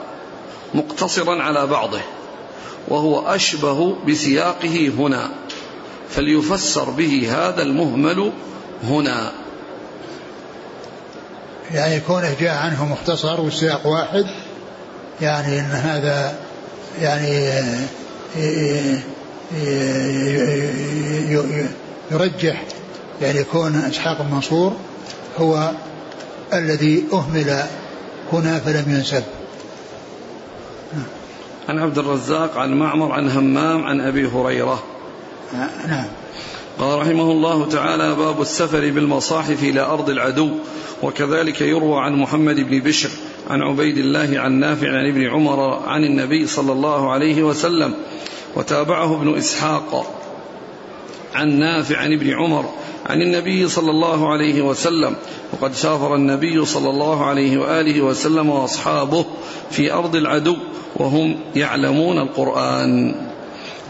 مقتصرا على بعضه وهو أشبه بسياقه هنا فليفسر به هذا المهمل هنا. يعني كونه جاء عنه مختصر والسياق واحد يعني إن هذا يعني يرجح يعني كون إسحاق بن منصور هو الذي أهمل هنا فلم ينسب. عن عبد الرزاق عن معمر عن همام عن أبي هريرة. آه، نعم. قال رحمه الله تعالى باب السفر بالمصاحف إلى أرض العدو وكذلك يروى عن محمد بن بشر عن عبيد الله عن نافع عن ابن عمر عن النبي صلى الله عليه وسلم وتابعه ابن إسحاق عن نافع عن ابن عمر عن النبي صلى الله عليه وسلم وقد سافر النبي صلى الله عليه وآله وسلم وأصحابه في أرض العدو وهم يعلمون القرآن.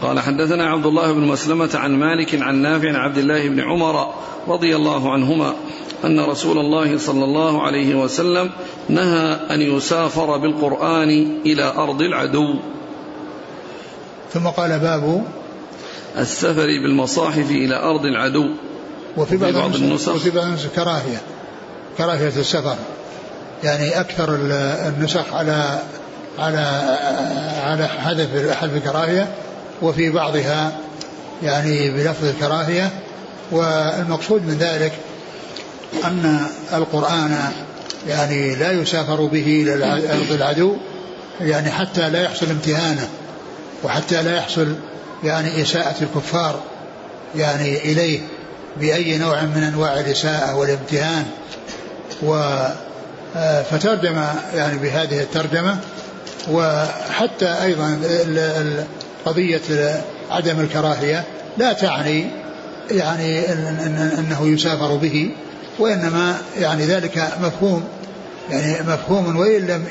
قال حدثنا عبد الله بن مسلمة عن مالك عن نافع عن عبد الله بن عمر رضي الله عنهما أن رسول الله صلى الله عليه وسلم نهى أن يسافر بالقرآن إلى أرض العدو. ثم قال باب السفر بالمصاحف إلى أرض العدو. وفي بعض, بعض النسخ. وفي بعض النسخ كراهية. كراهية السفر. يعني أكثر ال- النسخ على على على حذف حذف الكراهية وفي بعضها يعني بلفظ الكراهية والمقصود من ذلك أن القرآن يعني لا يسافر به إلى أرض العدو يعني حتى لا يحصل امتهانه وحتى لا يحصل يعني إساءة الكفار يعني إليه بأي نوع من أنواع الإساءة والامتهان. و آه، فترجم يعني بهذه الترجمة وحتى أيضا قضية عدم الكراهية لا تعني يعني أنه يسافر به. وإنما يعني ذلك مفهوم يعني مفهوم وإن لم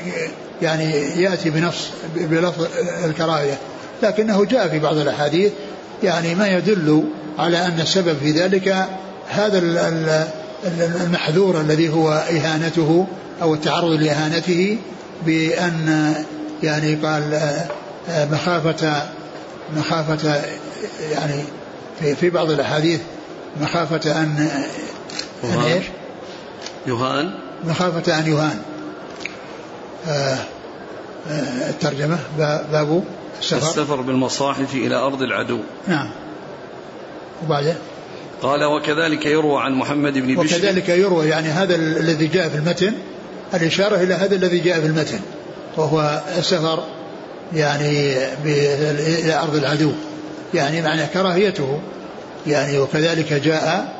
يعني يأتي بنص بلفظ الكراهية. لكنه جاء في بعض الأحاديث يعني ما يدل على أن السبب في ذلك هذا ال- ال- ال- المحذور الذي هو إهانته أو التعرض لإهانته بأن يعني قال آه، مخافة مخافة يعني في, في بعض الأحاديث مخافة أن يهان. إيش؟ يهان مخافة أن يهان آه، آه، الترجمة با- باب السفر. السفر بالمصاحف إلى أرض العدو. نعم. وبعدين؟ قال وكذلك يروى عن محمد بن بشر. وكذلك يروى يعني هذا ال- الذي جاء في المتن الإشارة إلى هذا الذي جاء في المتن وهو السفر يعني إلى أرض العدو. يعني معنى كراهيته. يعني وكذلك جاء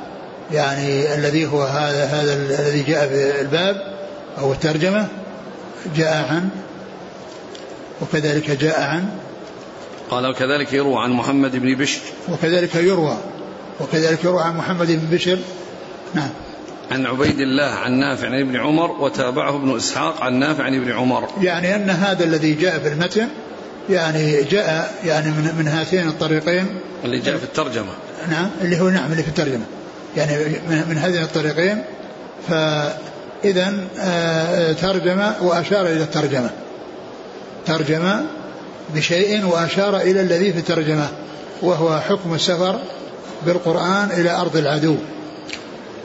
يعني الذي هو هذا هذا ال- الذي جاء في الباب أو الترجمة جاء عن وكذلك جاء عن قال وكذلك يروى عن محمد بن بشر. وكذلك يروى وكذلك يروى عن محمد بن بشر. نعم. عن عبيد الله عن نافع عن ابن عمر وتابعه ابن إسحاق عن نافع عن ابن عمر. يعني أن هذا الذي جاء في المتن يعني جاء يعني من من هاتين الطريقين. اللي جاء في الترجمة. نعم اللي هو نعم اللي في الترجمة. يعني من, هذين الطريقين فاذا آه، ترجم وأشار إلى الترجمة. ترجم بشيء وأشار إلى الذي في الترجمة وهو حكم السفر بالقرآن إلى أرض العدو.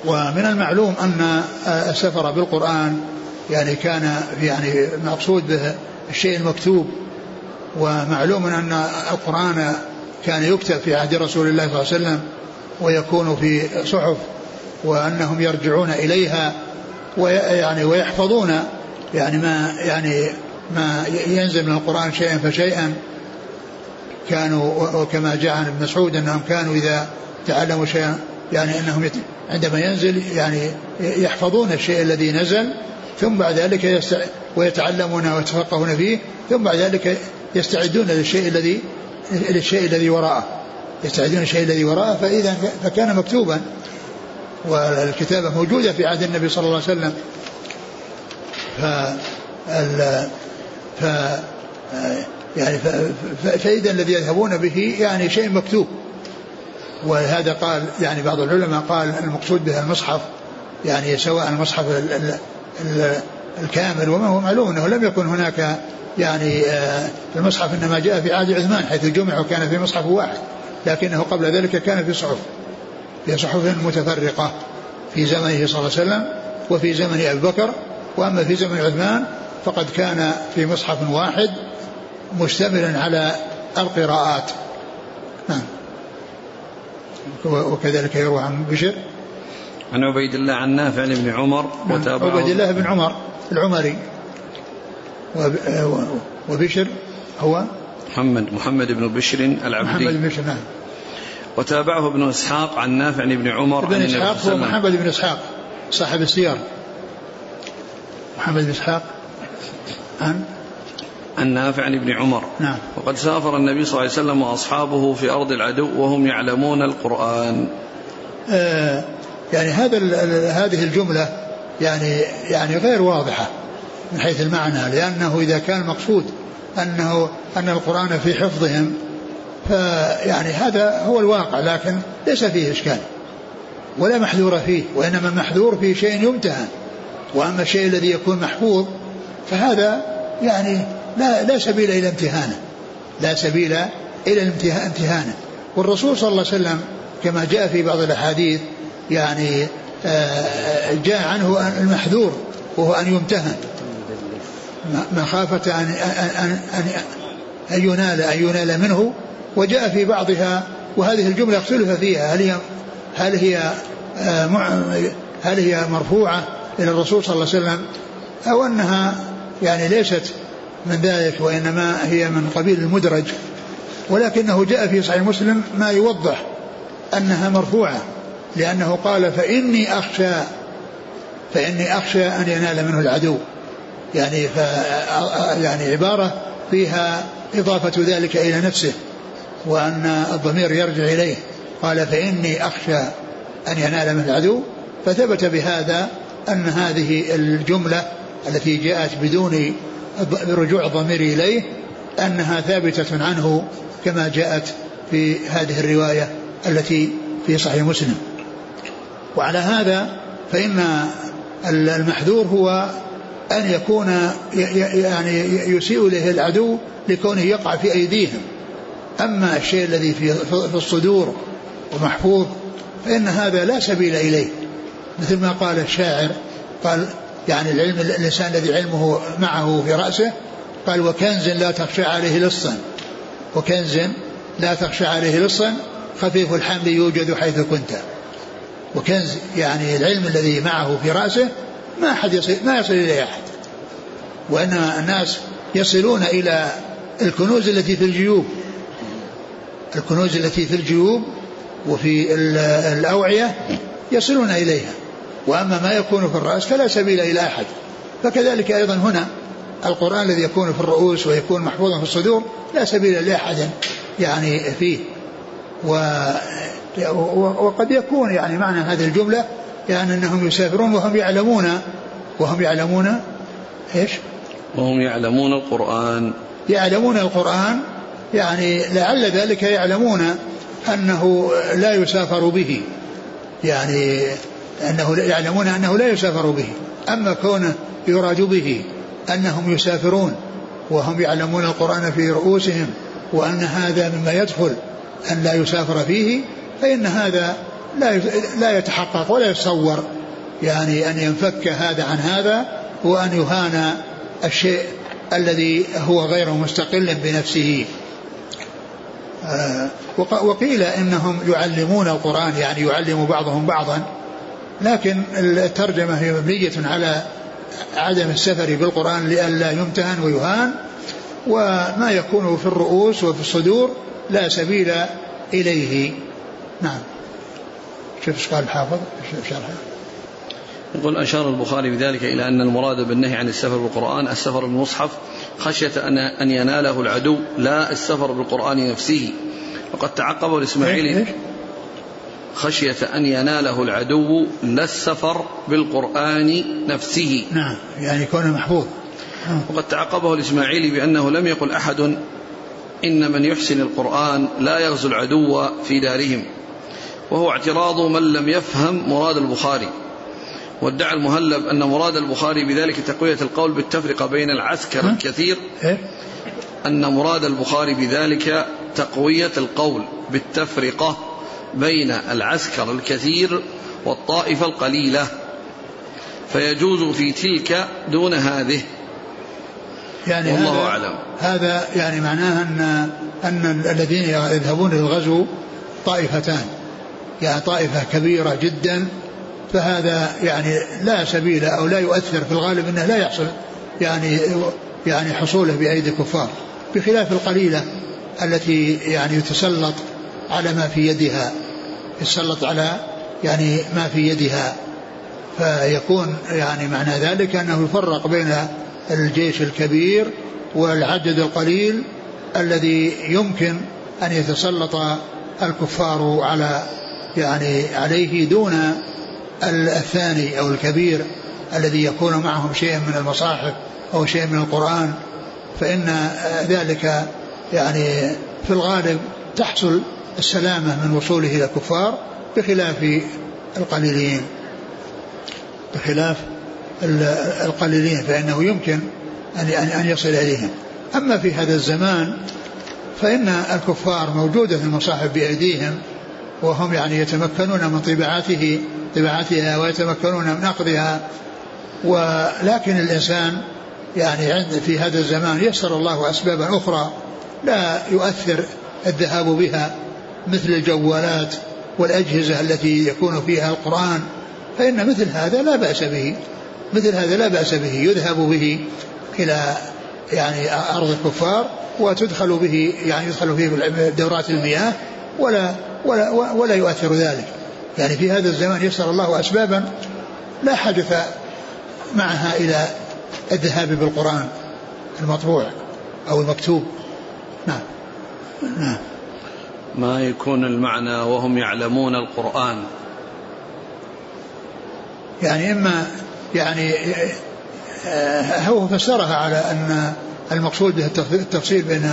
ومن المعلوم أن السفر بالقرآن يعني كان يعني مقصود به الشيء المكتوب. ومعلوم أن القرآن كان يكتب في عهد رسول الله صلى الله عليه وسلم ويكون في صحف وأنهم يرجعون إليها ويعني ويحفظون يعني ما يعني ما ينزل من القرآن شيئا فشيئا. كانوا وكما جاء عن ابن مسعود أنهم كانوا إذا تعلموا شيئا يعني أنهم عندما ينزل يعني يحفظون الشيء الذي نزل ثم بعد ذلك ويتعلمون ويتفقهون فيه ثم بعد ذلك يستعدون للشيء الذي للشيء الذي وراءه. يستعدون للشيء الذي وراءه فإذا فكان مكتوبا. والكتابة موجودة في عهد النبي صلى الله عليه وسلم. ف ف يعني فإذا الذي يذهبون به يعني شيء مكتوب. ولهذا قال يعني بعض العلماء قال المقصود به المصحف. يعني سواء المصحف الكامل وما هو معلوم إنه لم يكن هناك يعني آه، المصحف إنما جاء في عهد عثمان حيث جمع وكان في مصحف واحد. لكنه قبل ذلك كان في صحف في صحف متفرقة في زمنه صلى الله عليه وسلم وفي زمن أبي بكر وأما في زمن عثمان فقد كان في مصحف واحد مشتملا على القراءات. نعم. وكذلك يروى عن بشر. عن عبيد الله عن نافع بن عمر وتابعه. عبيد الله بن عمر العمري. وبشر هو محمد محمد بن بشر العبدي. محمد بن بشر نعم وتابعه ابن إسحاق عن نافع بن عمر ابن إسحاق هو محمد بن إسحاق صاحب السير محمد بن إسحاق عن عن نافع بن عمر. نعم. وقد سافر النبي صلى الله عليه وسلم وأصحابه في أرض العدو وهم يعلمون القرآن. آه يعني هذا هذه الجملة يعني يعني غير واضحة من حيث المعنى لأنه إذا كان المقصود أنه أن القرآن في حفظهم فيعني هذا هو الواقع لكن ليس فيه إشكال ولا محذور فيه وإنما المحذور في شيء يمتهن وأما الشيء الذي يكون محفوظ فهذا يعني لا لا سبيل إلى امتهانه لا سبيل إلى امتهانه. والرسول صلى الله عليه وسلم كما جاء في بعض الأحاديث يعني آه، جاء عنه المحذور وهو أن يمتهن. مخافة أن أن أن أن ينال أن ينال منه وجاء في بعضها وهذه الجملة اختلف فيها هل هي هل هي آه، هل هي مرفوعة إلى الرسول صلى الله عليه وسلم أو أنها يعني ليست من ذلك وإنما هي من قبيل المدرج. ولكنه جاء في صحيح مسلم ما يوضح أنها مرفوعة لأنه قال فإني أخشى فإني أخشى أن ينال منه العدو. يعني ف يعني عبارة فيها إضافة ذلك إلى نفسه وأن الضمير يرجع إليه. قال فإني أخشى أن ينال من العدو. فثبت بهذا أن هذه الجملة التي جاءت بدون رجوع الضمير إليه أنها ثابتة عنه كما جاءت في هذه الرواية التي في صحيح مسلم. وعلى هذا فإن المحذور هو أن يكون يعني يسيء إليه العدو لكونه يقع في أيديهم. أما الشيء الذي في الصدور ومحفوظ فإن هذا لا سبيل إليه. مثل ما قال الشاعر قال يعني العلم الإنسان الذي علمه معه في رأسه قال وكنز لا تخشى عليه لصا. وكنز لا تخشى عليه لصا خفيف الحمل يوجد حيث كنت. وكنز يعني العلم الذي معه في رأسه ما أحد يصل ما يصل إليه أحد. وإنما الناس يصلون إلى الكنوز التي في الجيوب. الكنوز التي في الجيوب وفي الأوعية يصلون إليها. وأما ما يكون في الرأس فلا سبيل إلى أحد. فكذلك أيضا هنا القرآن الذي يكون في الرؤوس ويكون محفوظا في الصدور لا سبيل لأحد يعني فيه. و وقد يكون يعني معنى هذه الجملة يعني أنهم يسافرون وهم يعلمون وهم يعلمون إيش؟ وهم يعلمون القرآن. يعلمون القرآن يعني لعل ذلك يعلمون أنه لا يسافر به. يعني أنه يعلمون أنه لا يسافر به. أما كونه يراد به أنهم يسافرون وهم يعلمون القرآن في رؤوسهم وأن هذا مما يدخل أن لا يسافر فيه فإن هذا لا لا يتحقق ولا يتصور يعني أن ينفك هذا عن هذا وأن يهان الشيء الذي هو غير مستقل بنفسه. آه، وقيل إنهم يعلمون القرآن يعني يعلم بعضهم بعضا لكن الترجمة هي مبنية على عدم السفر بالقرآن لئلا يمتهن ويهان وما يكون في الرؤوس وفي الصدور لا سبيل إليه. نعم. شوف إيش قال الحافظ؟ شرحه. يقول أشار البخاري بذلك إلى أن المراد بالنهي عن السفر بالقرآن السفر بالمصحف خشية أن أن يناله العدو لا السفر بالقرآن نفسه. وقد تعقبه الإسماعيلي خشية أن يناله العدو لا السفر بالقرآن نفسه. نعم يعني كونه محفوظ. نعم. وقد تعقبه الإسماعيلي بأنه لم يقل أحد إن من يحسن القرآن لا يغزو العدو في دارهم. وهو اعتراض من لم يفهم مراد البخاري. وادعى المهلب أن مراد البخاري بذلك تقوية القول بالتفرقة بين العسكر الكثير. إيه؟ أن مراد البخاري بذلك تقوية القول بالتفرقة بين العسكر الكثير والطائفة القليلة. فيجوز في تلك دون هذه. يعني والله هذا أعلم. هذا يعني معناه أن أن الذين يذهبون للغزو طائفتان. يعني طائفة كبيرة جدا فهذا يعني لا سبيل أو لا يؤثر في الغالب إنه لا يحصل يعني يعني حصوله بأيدي الكفار بخلاف القليلة التي يعني يتسلط على ما في يدها يتسلط على يعني ما في يدها فيكون يعني معنى ذلك أنه يفرق بين الجيش الكبير والعدد القليل الذي يمكن أن يتسلط الكفار على يعني عليه دون الثاني أو الكبير الذي يكون معهم شيء من المصاحف أو شيء من القرآن. فإن ذلك يعني في الغالب تحصل السلامة من وصوله إلى الكفار بخلاف القليلين. بخلاف القليلين فإنه يمكن أن يصل إليهم. أما في هذا الزمان فإن الكفار موجودة المصاحف بأيديهم وهم يعني يتمكنون من طباعته طباعتها ويتمكنون من أخذها ولكن الإنسان يعني عند في هذا الزمان يسر الله أسبابا أخرى لا يؤثر الذهاب بها مثل الجوالات والأجهزة التي يكون فيها القرآن. فإن مثل هذا لا بأس به مثل هذا لا بأس به يذهب به إلى يعني أرض الكفار وتدخل به يعني يدخل فيه دورات المياه ولا ولا ولا يؤثر ذلك. يعني في هذا الزمان يسر الله أسبابا لا حدث معها إلى الذهاب بالقرآن المطبوع أو المكتوب. نعم. نعم. ما يكون المعنى وهم يعلمون القرآن؟ يعني إما يعني آه، هو فسرها على أن المقصود به التفصيل بين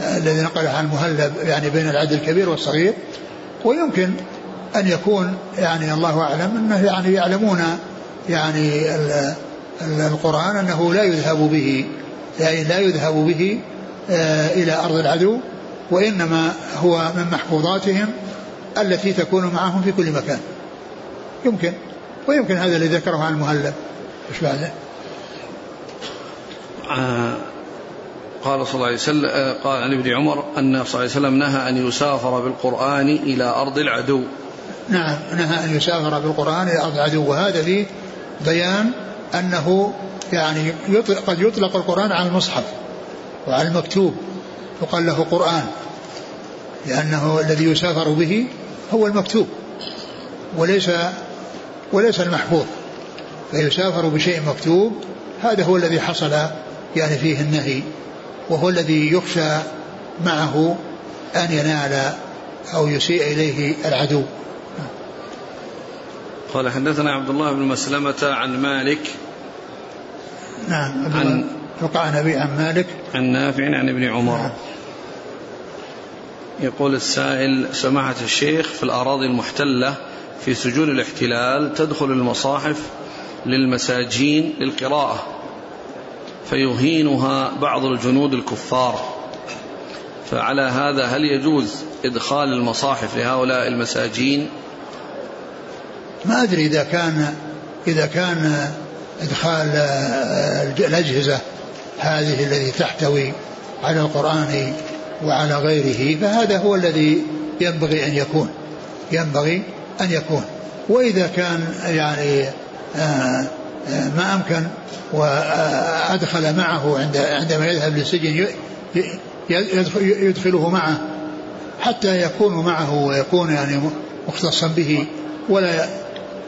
الذي نقله عن المهلب يعني بين العدد الكبير والصغير ويمكن أن يكون يعني الله أعلم أنه يعني يعلمون يعني القرآن أنه لا يذهب به يعني لا يذهب به آه، إلى أرض العدو وإنما هو من محفوظاتهم التي تكون معهم في كل مكان يمكن ويمكن هذا الذي ذكره عن المهلب إيش بعده؟ قال صلى الله عليه وسلم آه، قال عن ابن عمر أن صلى الله عليه وسلم نهى أن يسافر بالقرآن إلى أرض العدو. نعم نهى أن يسافر بالقرآن إلى أرض العدو وهذا فيه بيان أنه يعني يطلق قد يطلق القرآن على المصحف وعلى المكتوب يقال له قرآن لأنه الذي يسافر به هو المكتوب وليس وليس المحفوظ. فيسافر بشيء مكتوب هذا هو الذي حصل يعني فيه النهي. وهو الذي يخشى معه أن ينال أو يسيء إليه العدو. قال حدثنا عبد الله بن مسلمة عن مالك. نعم عن وقع نبي عن مالك. عن نافع عن ابن عمر. نعم. يقول السائل سماحة الشيخ في الأراضي المحتلة في سجون الاحتلال تدخل المصاحف للمساجين للقراءة. فيهينها بعض الجنود الكفار. فعلى هذا هل يجوز إدخال المصاحف لهؤلاء المساجين؟ ما أدري إذا كان إذا كان إدخال الأجهزة هذه التي تحتوي على القرآن وعلى غيره فهذا هو الذي ينبغي أن يكون. ينبغي أن يكون. وإذا كان يعني آه، آه، ما أمكن وأدخل معه عند عندما يذهب للسجن يدخله معه حتى يكون معه ويكون يعني مختصا به ولا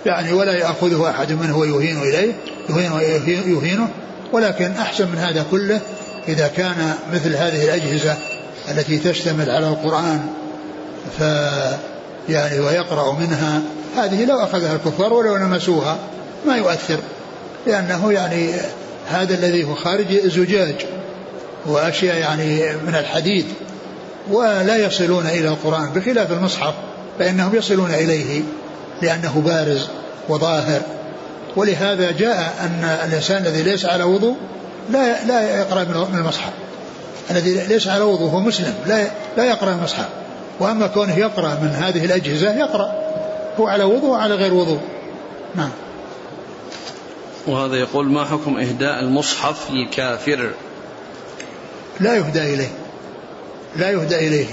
يعني ولا يأخذه أحد منه ويهين إليه يهين يهينه. ولكن أحسن من هذا كله إذا كان مثل هذه الأجهزة التي تشتمل على القرآن ف يعني ويقرأ منها هذه لو أخذها الكفار ولو لمسوها ما يؤثر. لأنه يعني هذا الذي هو خارج زجاج وأشياء يعني من الحديد ولا يصلون إلى القرآن بخلاف المصحف فإنهم يصلون إليه لأنه بارز وظاهر. ولهذا جاء أن الإنسان الذي ليس على وضوء لا لا يقرأ من المصحف. الذي ليس على وضوء هو مسلم لا لا يقرأ المصحف. وأما كونه يقرأ من هذه الأجهزة يقرأ هو على وضوء وعلى غير وضوء. نعم. وهذا يقول ما حكم إهداء المصحف للكافر لا يهدى إليه. لا يهدى إليه.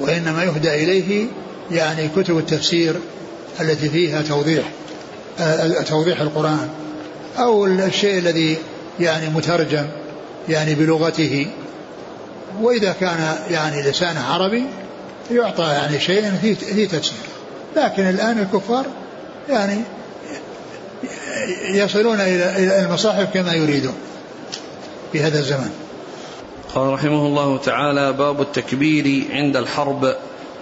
وإنما يهدى إليه يعني كتب التفسير التي فيها توضيح آه، توضيح القرآن أو الشيء الذي يعني مترجم يعني بلغته. وإذا كان يعني لسانه عربي يعطى يعني شيء فيه تفسير لكن الآن الكفار يعني يصلون إلى المصاحف كما يريدون في هذا الزمان. قال رحمه الله تعالى باب التكبير عند الحرب.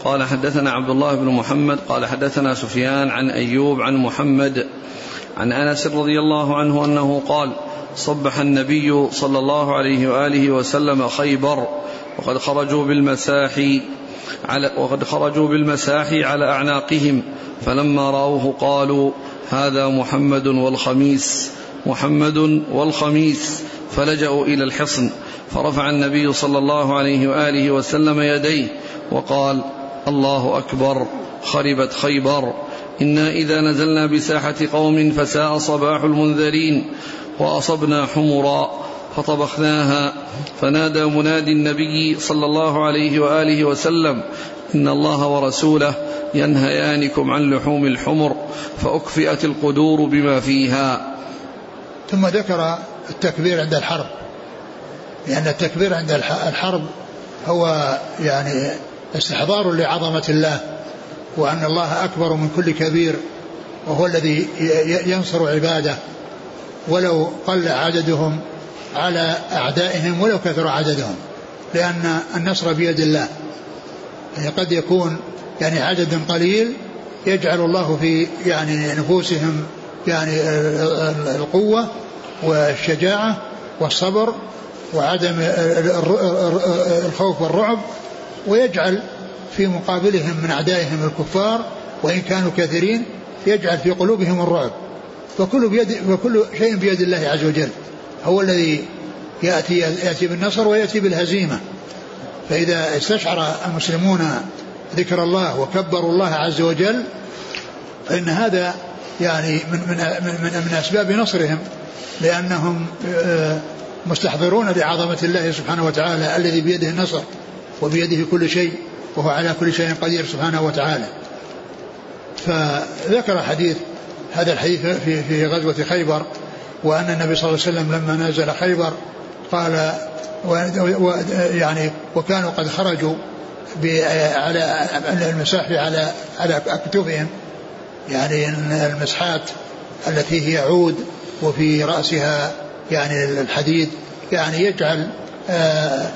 قال حدثنا عبد الله بن محمد قال حدثنا سفيان عن أيوب عن محمد عن أنس رضي الله عنه أنه قال صبح النبي صلى الله عليه وآله وسلم خيبر وقد خرجوا بالمساحي على وقد خرجوا بالمساحي على أعناقهم فلما رأوه قالوا هذا محمد والخميس محمد والخميس. فلجأوا إلى الحصن فرفع النبي صلى الله عليه وآله وسلم يديه وقال الله أكبر خربت خيبر. إنا إذا نزلنا بساحة قوم فساء صباح المنذرين وأصبنا حمرا فطبخناها. فنادى منادي النبي صلى الله عليه وآله وسلم إن الله ورسوله ينهيانكم عن لحوم الحمر فأكفئت القدور بما فيها. ثم ذكر التكبير عند الحرب. لأن التكبير عند الحرب هو يعني استحضار لعظمة الله وأن الله أكبر من كل كبير وهو الذي ينصر عباده. ولو قل عددهم على أعدائهم ولو كثر عددهم لأن النصر بيد الله. يعني قد يكون يعني عدد قليل يجعل الله في يعني نفوسهم يعني القوة والشجاعة والصبر وعدم الخوف والرعب ويجعل في مقابلهم من أعدائهم الكفار وإن كانوا كثيرين يجعل في قلوبهم الرعب. فكل بيد وكل شيء بيد الله عز وجل. هو الذي يأتي يأتي بالنصر ويأتي بالهزيمة. فإذا استشعر المسلمون ذكر الله وكبروا الله عز وجل فإن هذا يعني من من من, من أسباب نصرهم لأنهم آه، مستحضرون لعظمة الله سبحانه وتعالى الذي بيده النصر وبيده كل شيء وهو على كل شيء قدير سبحانه وتعالى. فذكر حديث هذا الحديث في في غزوة خيبر وأن النبي صلى الله عليه وسلم لما نزل خيبر قال يعني وكانوا قد خرجوا على المساح على على أكتفهم يعني المسحات التي هي عود وفي رأسها يعني الحديد. يعني يجعل آه،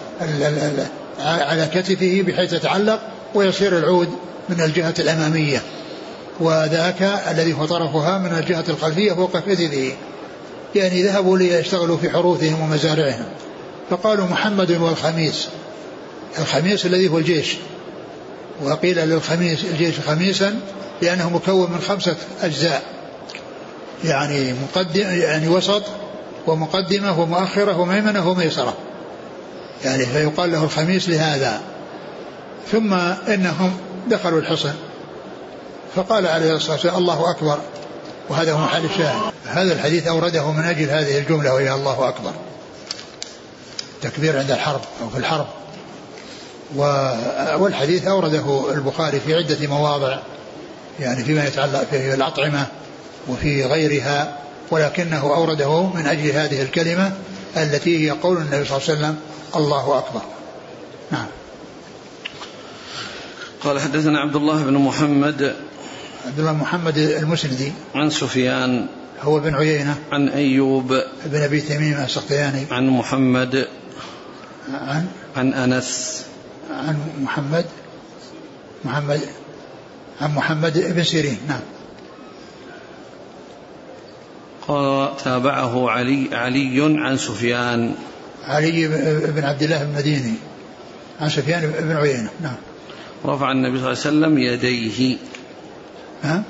على كتفه بحيث يتعلق ويصير العود من الجهة الأمامية. وذاك الذي هو طرفها من الجهة الخلفية فوق كتفه. يعني ذهبوا ليشتغلوا في حروثهم ومزارعهم. فقالوا محمد والخميس. الخميس الذي هو الجيش. وقيل للخميس الجيش خميسا لأنه مكون من خمسة أجزاء. يعني مقدم يعني وسط ومقدمة ومؤخرة وميمنة وميسرة. يعني فيقال له الخميس لهذا. ثم إنهم دخلوا الحصن. فقال عليه الصلاة والسلام الله أكبر. وهذا هو محل الشاهد. هذا الحديث أورده من أجل هذه الجملة وهي الله أكبر. تكبير عند الحرب أو في الحرب. والحديث أورده البخاري في عدة مواضع يعني فيما يتعلق في الأطعمة وفي غيرها ولكنه أورده من أجل هذه الكلمة التي هي قول النبي صلى الله عليه وسلم الله أكبر. نعم. قال حدثنا عبد الله بن محمد عبد الله محمد المسندي. عن سفيان. هو بن عيينة. عن أيوب. بن أبي تميم السختياني عن محمد. عن؟ عن أنس. عن محمد. محمد. عن محمد بن سيرين. نعم. قال تابعه علي علي عن سفيان. علي بن عبد الله المديني. عن سفيان بن عيينة. نعم. رفع النبي صلى الله عليه وسلم يديه. ها؟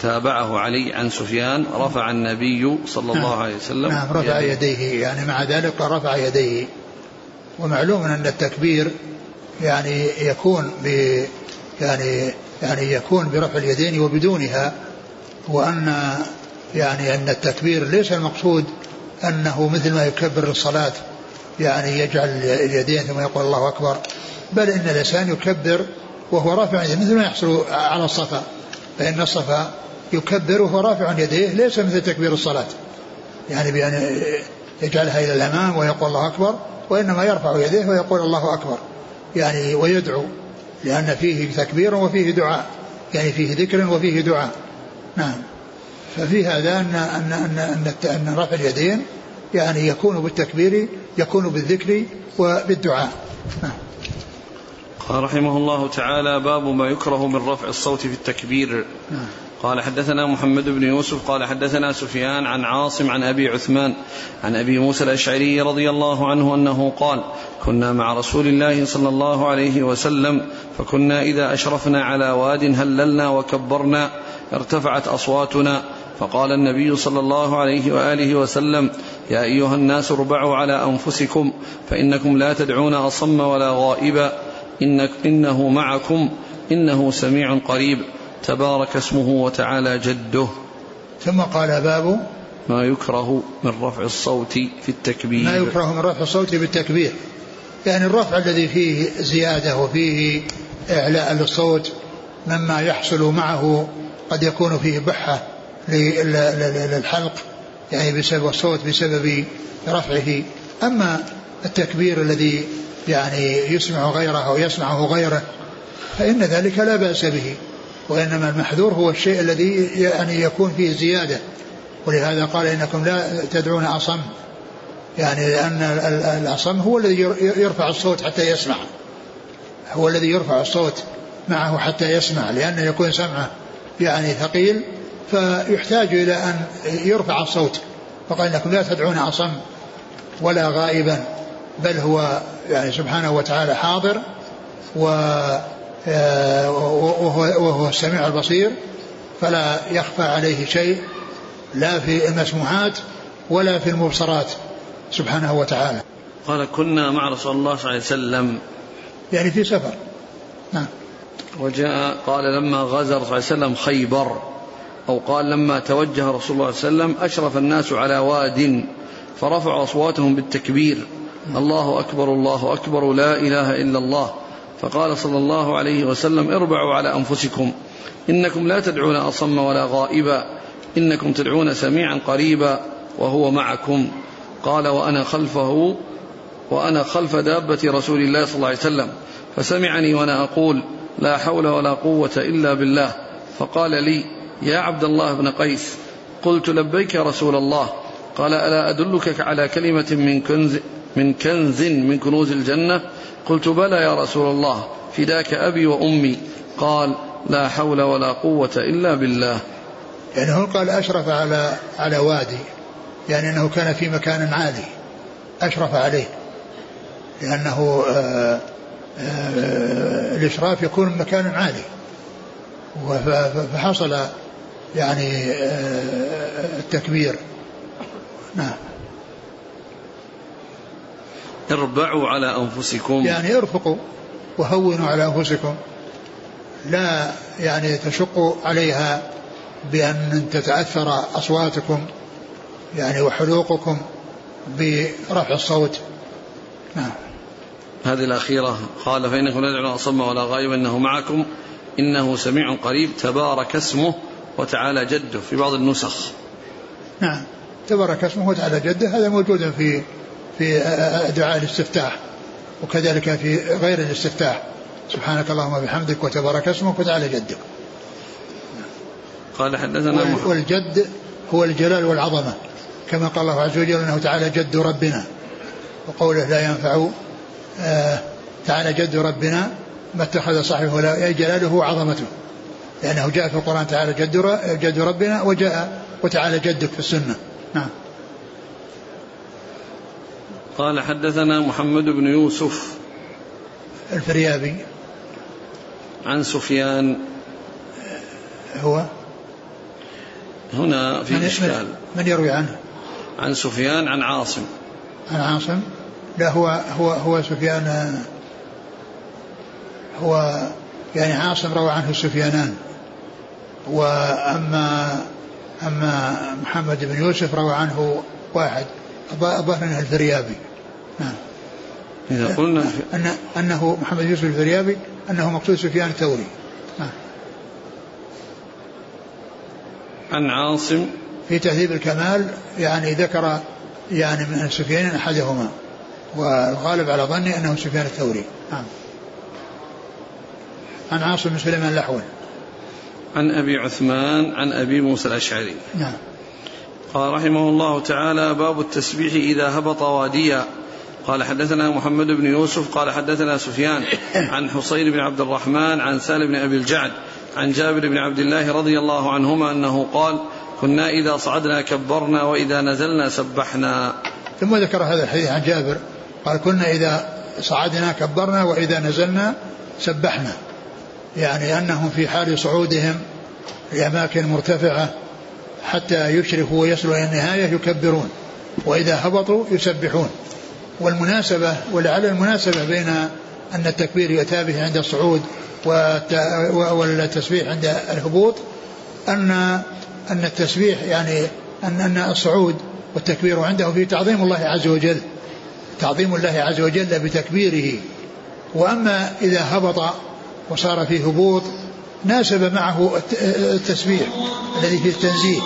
تابعه علي عن سفيان رفع النبي صلى الله عليه وسلم نعم رفع يديه يعني مع ذلك رفع يديه. ومعلوم أن التكبير يعني يكون ب يعني يعني يكون برفع اليدين وبدونها وأن يعني أن التكبير ليس المقصود أنه مثل ما يكبر الصلاة يعني يجعل اليدين ثم يقول الله أكبر بل إن الإنسان يكبر وهو رافع مثل ما يحصل على الصفا. فإن الصفا يكبر وهو رافع يديه ليس مثل تكبير الصلاة. يعني بأن يجعلها إلى الأمام ويقول الله أكبر وإنما يرفع يديه ويقول الله أكبر. يعني ويدعو لأن فيه تكبير وفيه دعاء. يعني فيه ذكر وفيه دعاء. نعم. ففي هذا أن أن أن أن, أن رفع اليدين يعني يكون بالتكبير يكون بالذكر وبالدعاء. نعم. قال رحمه الله تعالى باب ما يكره من رفع الصوت في التكبير. قال حدثنا محمد بن يوسف قال حدثنا سفيان عن عاصم عن أبي عثمان عن أبي موسى الأشعري رضي الله عنه أنه قال كنا مع رسول الله صلى الله عليه وسلم فكنا إذا أشرفنا على واد هللنا وكبرنا ارتفعت أصواتنا فقال النبي صلى الله عليه وآله وسلم يا أيها الناس اربعوا على أنفسكم فإنكم لا تدعون أصم ولا غائبا إنك إنه معكم. إنه سميع قريب. تبارك اسمه وتعالى جده. ثم قال باب ما يكره من رفع الصوت في التكبير. ما يكره من رفع الصوت بالتكبير. يعني الرفع الذي فيه زيادة وفيه إعلاء للصوت مما يحصل معه قد يكون فيه بحة للحلق يعني بسبب الصوت بسبب رفعه. أما التكبير الذي يعني يسمع غيره أو يسمعه غيره فإن ذلك لا بأس به وإنما المحذور هو الشيء الذي يعني يكون فيه زيادة. ولهذا قال إنكم لا تدعون أصم يعني لأن الأصم هو الذي يرفع الصوت حتى يسمع هو الذي يرفع الصوت معه حتى يسمع لأن يكون سمعه يعني ثقيل فيحتاج إلى أن يرفع الصوت فقال إنكم لا تدعون أصم ولا غائبا. بل هو يعني سبحانه وتعالى حاضر آه، وهو, وهو السميع البصير فلا يخفى عليه شيء لا في المسموعات ولا في المبصرات سبحانه وتعالى. قال كنا مع رسول الله صلى الله عليه وسلم. يعني في سفر. نعم. وجاء قال لما غزا رسول الله صلى الله عليه وسلم خيبر أو قال لما توجه رسول الله صلى الله عليه وسلم أشرف الناس على واد فرفعوا أصواتهم بالتكبير. الله أكبر الله أكبر لا إله إلا الله. فقال صلى الله عليه وسلم اربعوا على أنفسكم. إنكم لا تدعون أصم ولا غائبا. إنكم تدعون سميعا قريبا وهو معكم. قال وأنا خلفه وأنا خلف دابة رسول الله صلى الله عليه وسلم. فسمعني وأنا أقول لا حول ولا قوة إلا بالله. فقال لي يا عبد الله بن قيس قلت لبيك يا رسول الله. قال ألا أدلك على كلمة من كنز من كنز من كنوز الجنة. قلت بلى يا رسول الله فداك أبي وأمي. قال لا حول ولا قوة إلا بالله. يعني هو قال أشرف على على وادي. يعني أنه كان في مكان عالي أشرف عليه. لأنه آآ آآ الإشراف يكون مكان عالي فحصل يعني التكبير. نعم. اربعوا على أنفسكم. يعني ارفقوا وهونوا على أنفسكم. لا يعني تشق عليها بأن تتأثر أصواتكم يعني وحلوقكم برفع الصوت. نعم. هذه الأخيرة. قال فإنكم لا تدعون أصم ولا غائب إنه معكم. إنه سميع قريب. تبارك اسمه وتعالى جده. في بعض النسخ. نعم. تبارك اسمه وتعالى جده. هذا موجود في في دعاء الاستفتاح وكذلك في غير الاستفتاح. سبحانك اللهم وبحمدك وتبارك اسمك وتعالى جدك. قال حدثنا والجد هو الجلال والعظمة. كما قال الله عز وجل إنه تعالى جد ربنا. وقوله لا ينفع آه تعالى جد ربنا ما اتخذ صاحبه ولا جلاله وعظمته. لأنه جاء في القرآن تعالى جد, جد ربنا وجاء وتعالى جدك في السنة. نعم. قال حدثنا محمد بن يوسف الفريابي. عن سفيان. هو؟ هنا في إشكال. من يروي عنه؟ عن سفيان عن عاصم. عن عاصم؟ لا هو هو هو سفيان هو يعني عاصم روى عنه سفيانان. وأما أما محمد بن يوسف روى عنه واحد. أنه الفريابي. نعم. إذا قلنا أن أنه محمد يوسف الفريابي أنه مقصود سفيان الثوري. نعم. عن عاصم. في تهذيب الكمال يعني ذكر يعني من سفيان أحدهما والغالب على ظني أنه سفيان الثوري. نعم. عن عاصم بن سليمان الأحول. عن أبي عثمان عن أبي موسى الأشعري. نعم. قال رحمه الله تعالى باب التسبيح إذا هبط واديا. قال حدثنا محمد بن يوسف قال حدثنا سفيان عن حصين بن عبد الرحمن عن سالم بن أبي الجعد عن جابر بن عبد الله رضي الله عنهما أنه قال كنا إذا صعدنا كبرنا وإذا نزلنا سبحنا. ثم ذكر هذا الحديث عن جابر قال كنا إذا صعدنا كبرنا وإذا نزلنا سبحنا. يعني أنهم في حال صعودهم لأماكن مرتفعة حتى يشرفوا ويصلوا إلى النهاية يكبرون وإذا هبطوا يسبحون. والمناسبة ولعل المناسبة بين أن التكبير يؤتى به عند الصعود والتسبيح عند الهبوط أن أن التسبيح يعني أن أن الصعود والتكبير عنده في تعظيم الله عز وجل تعظيم الله عز وجل بتكبيره. وأما إذا هبط وصار في هبوط ناسب معه التسبيح الذي فيه التنزيه.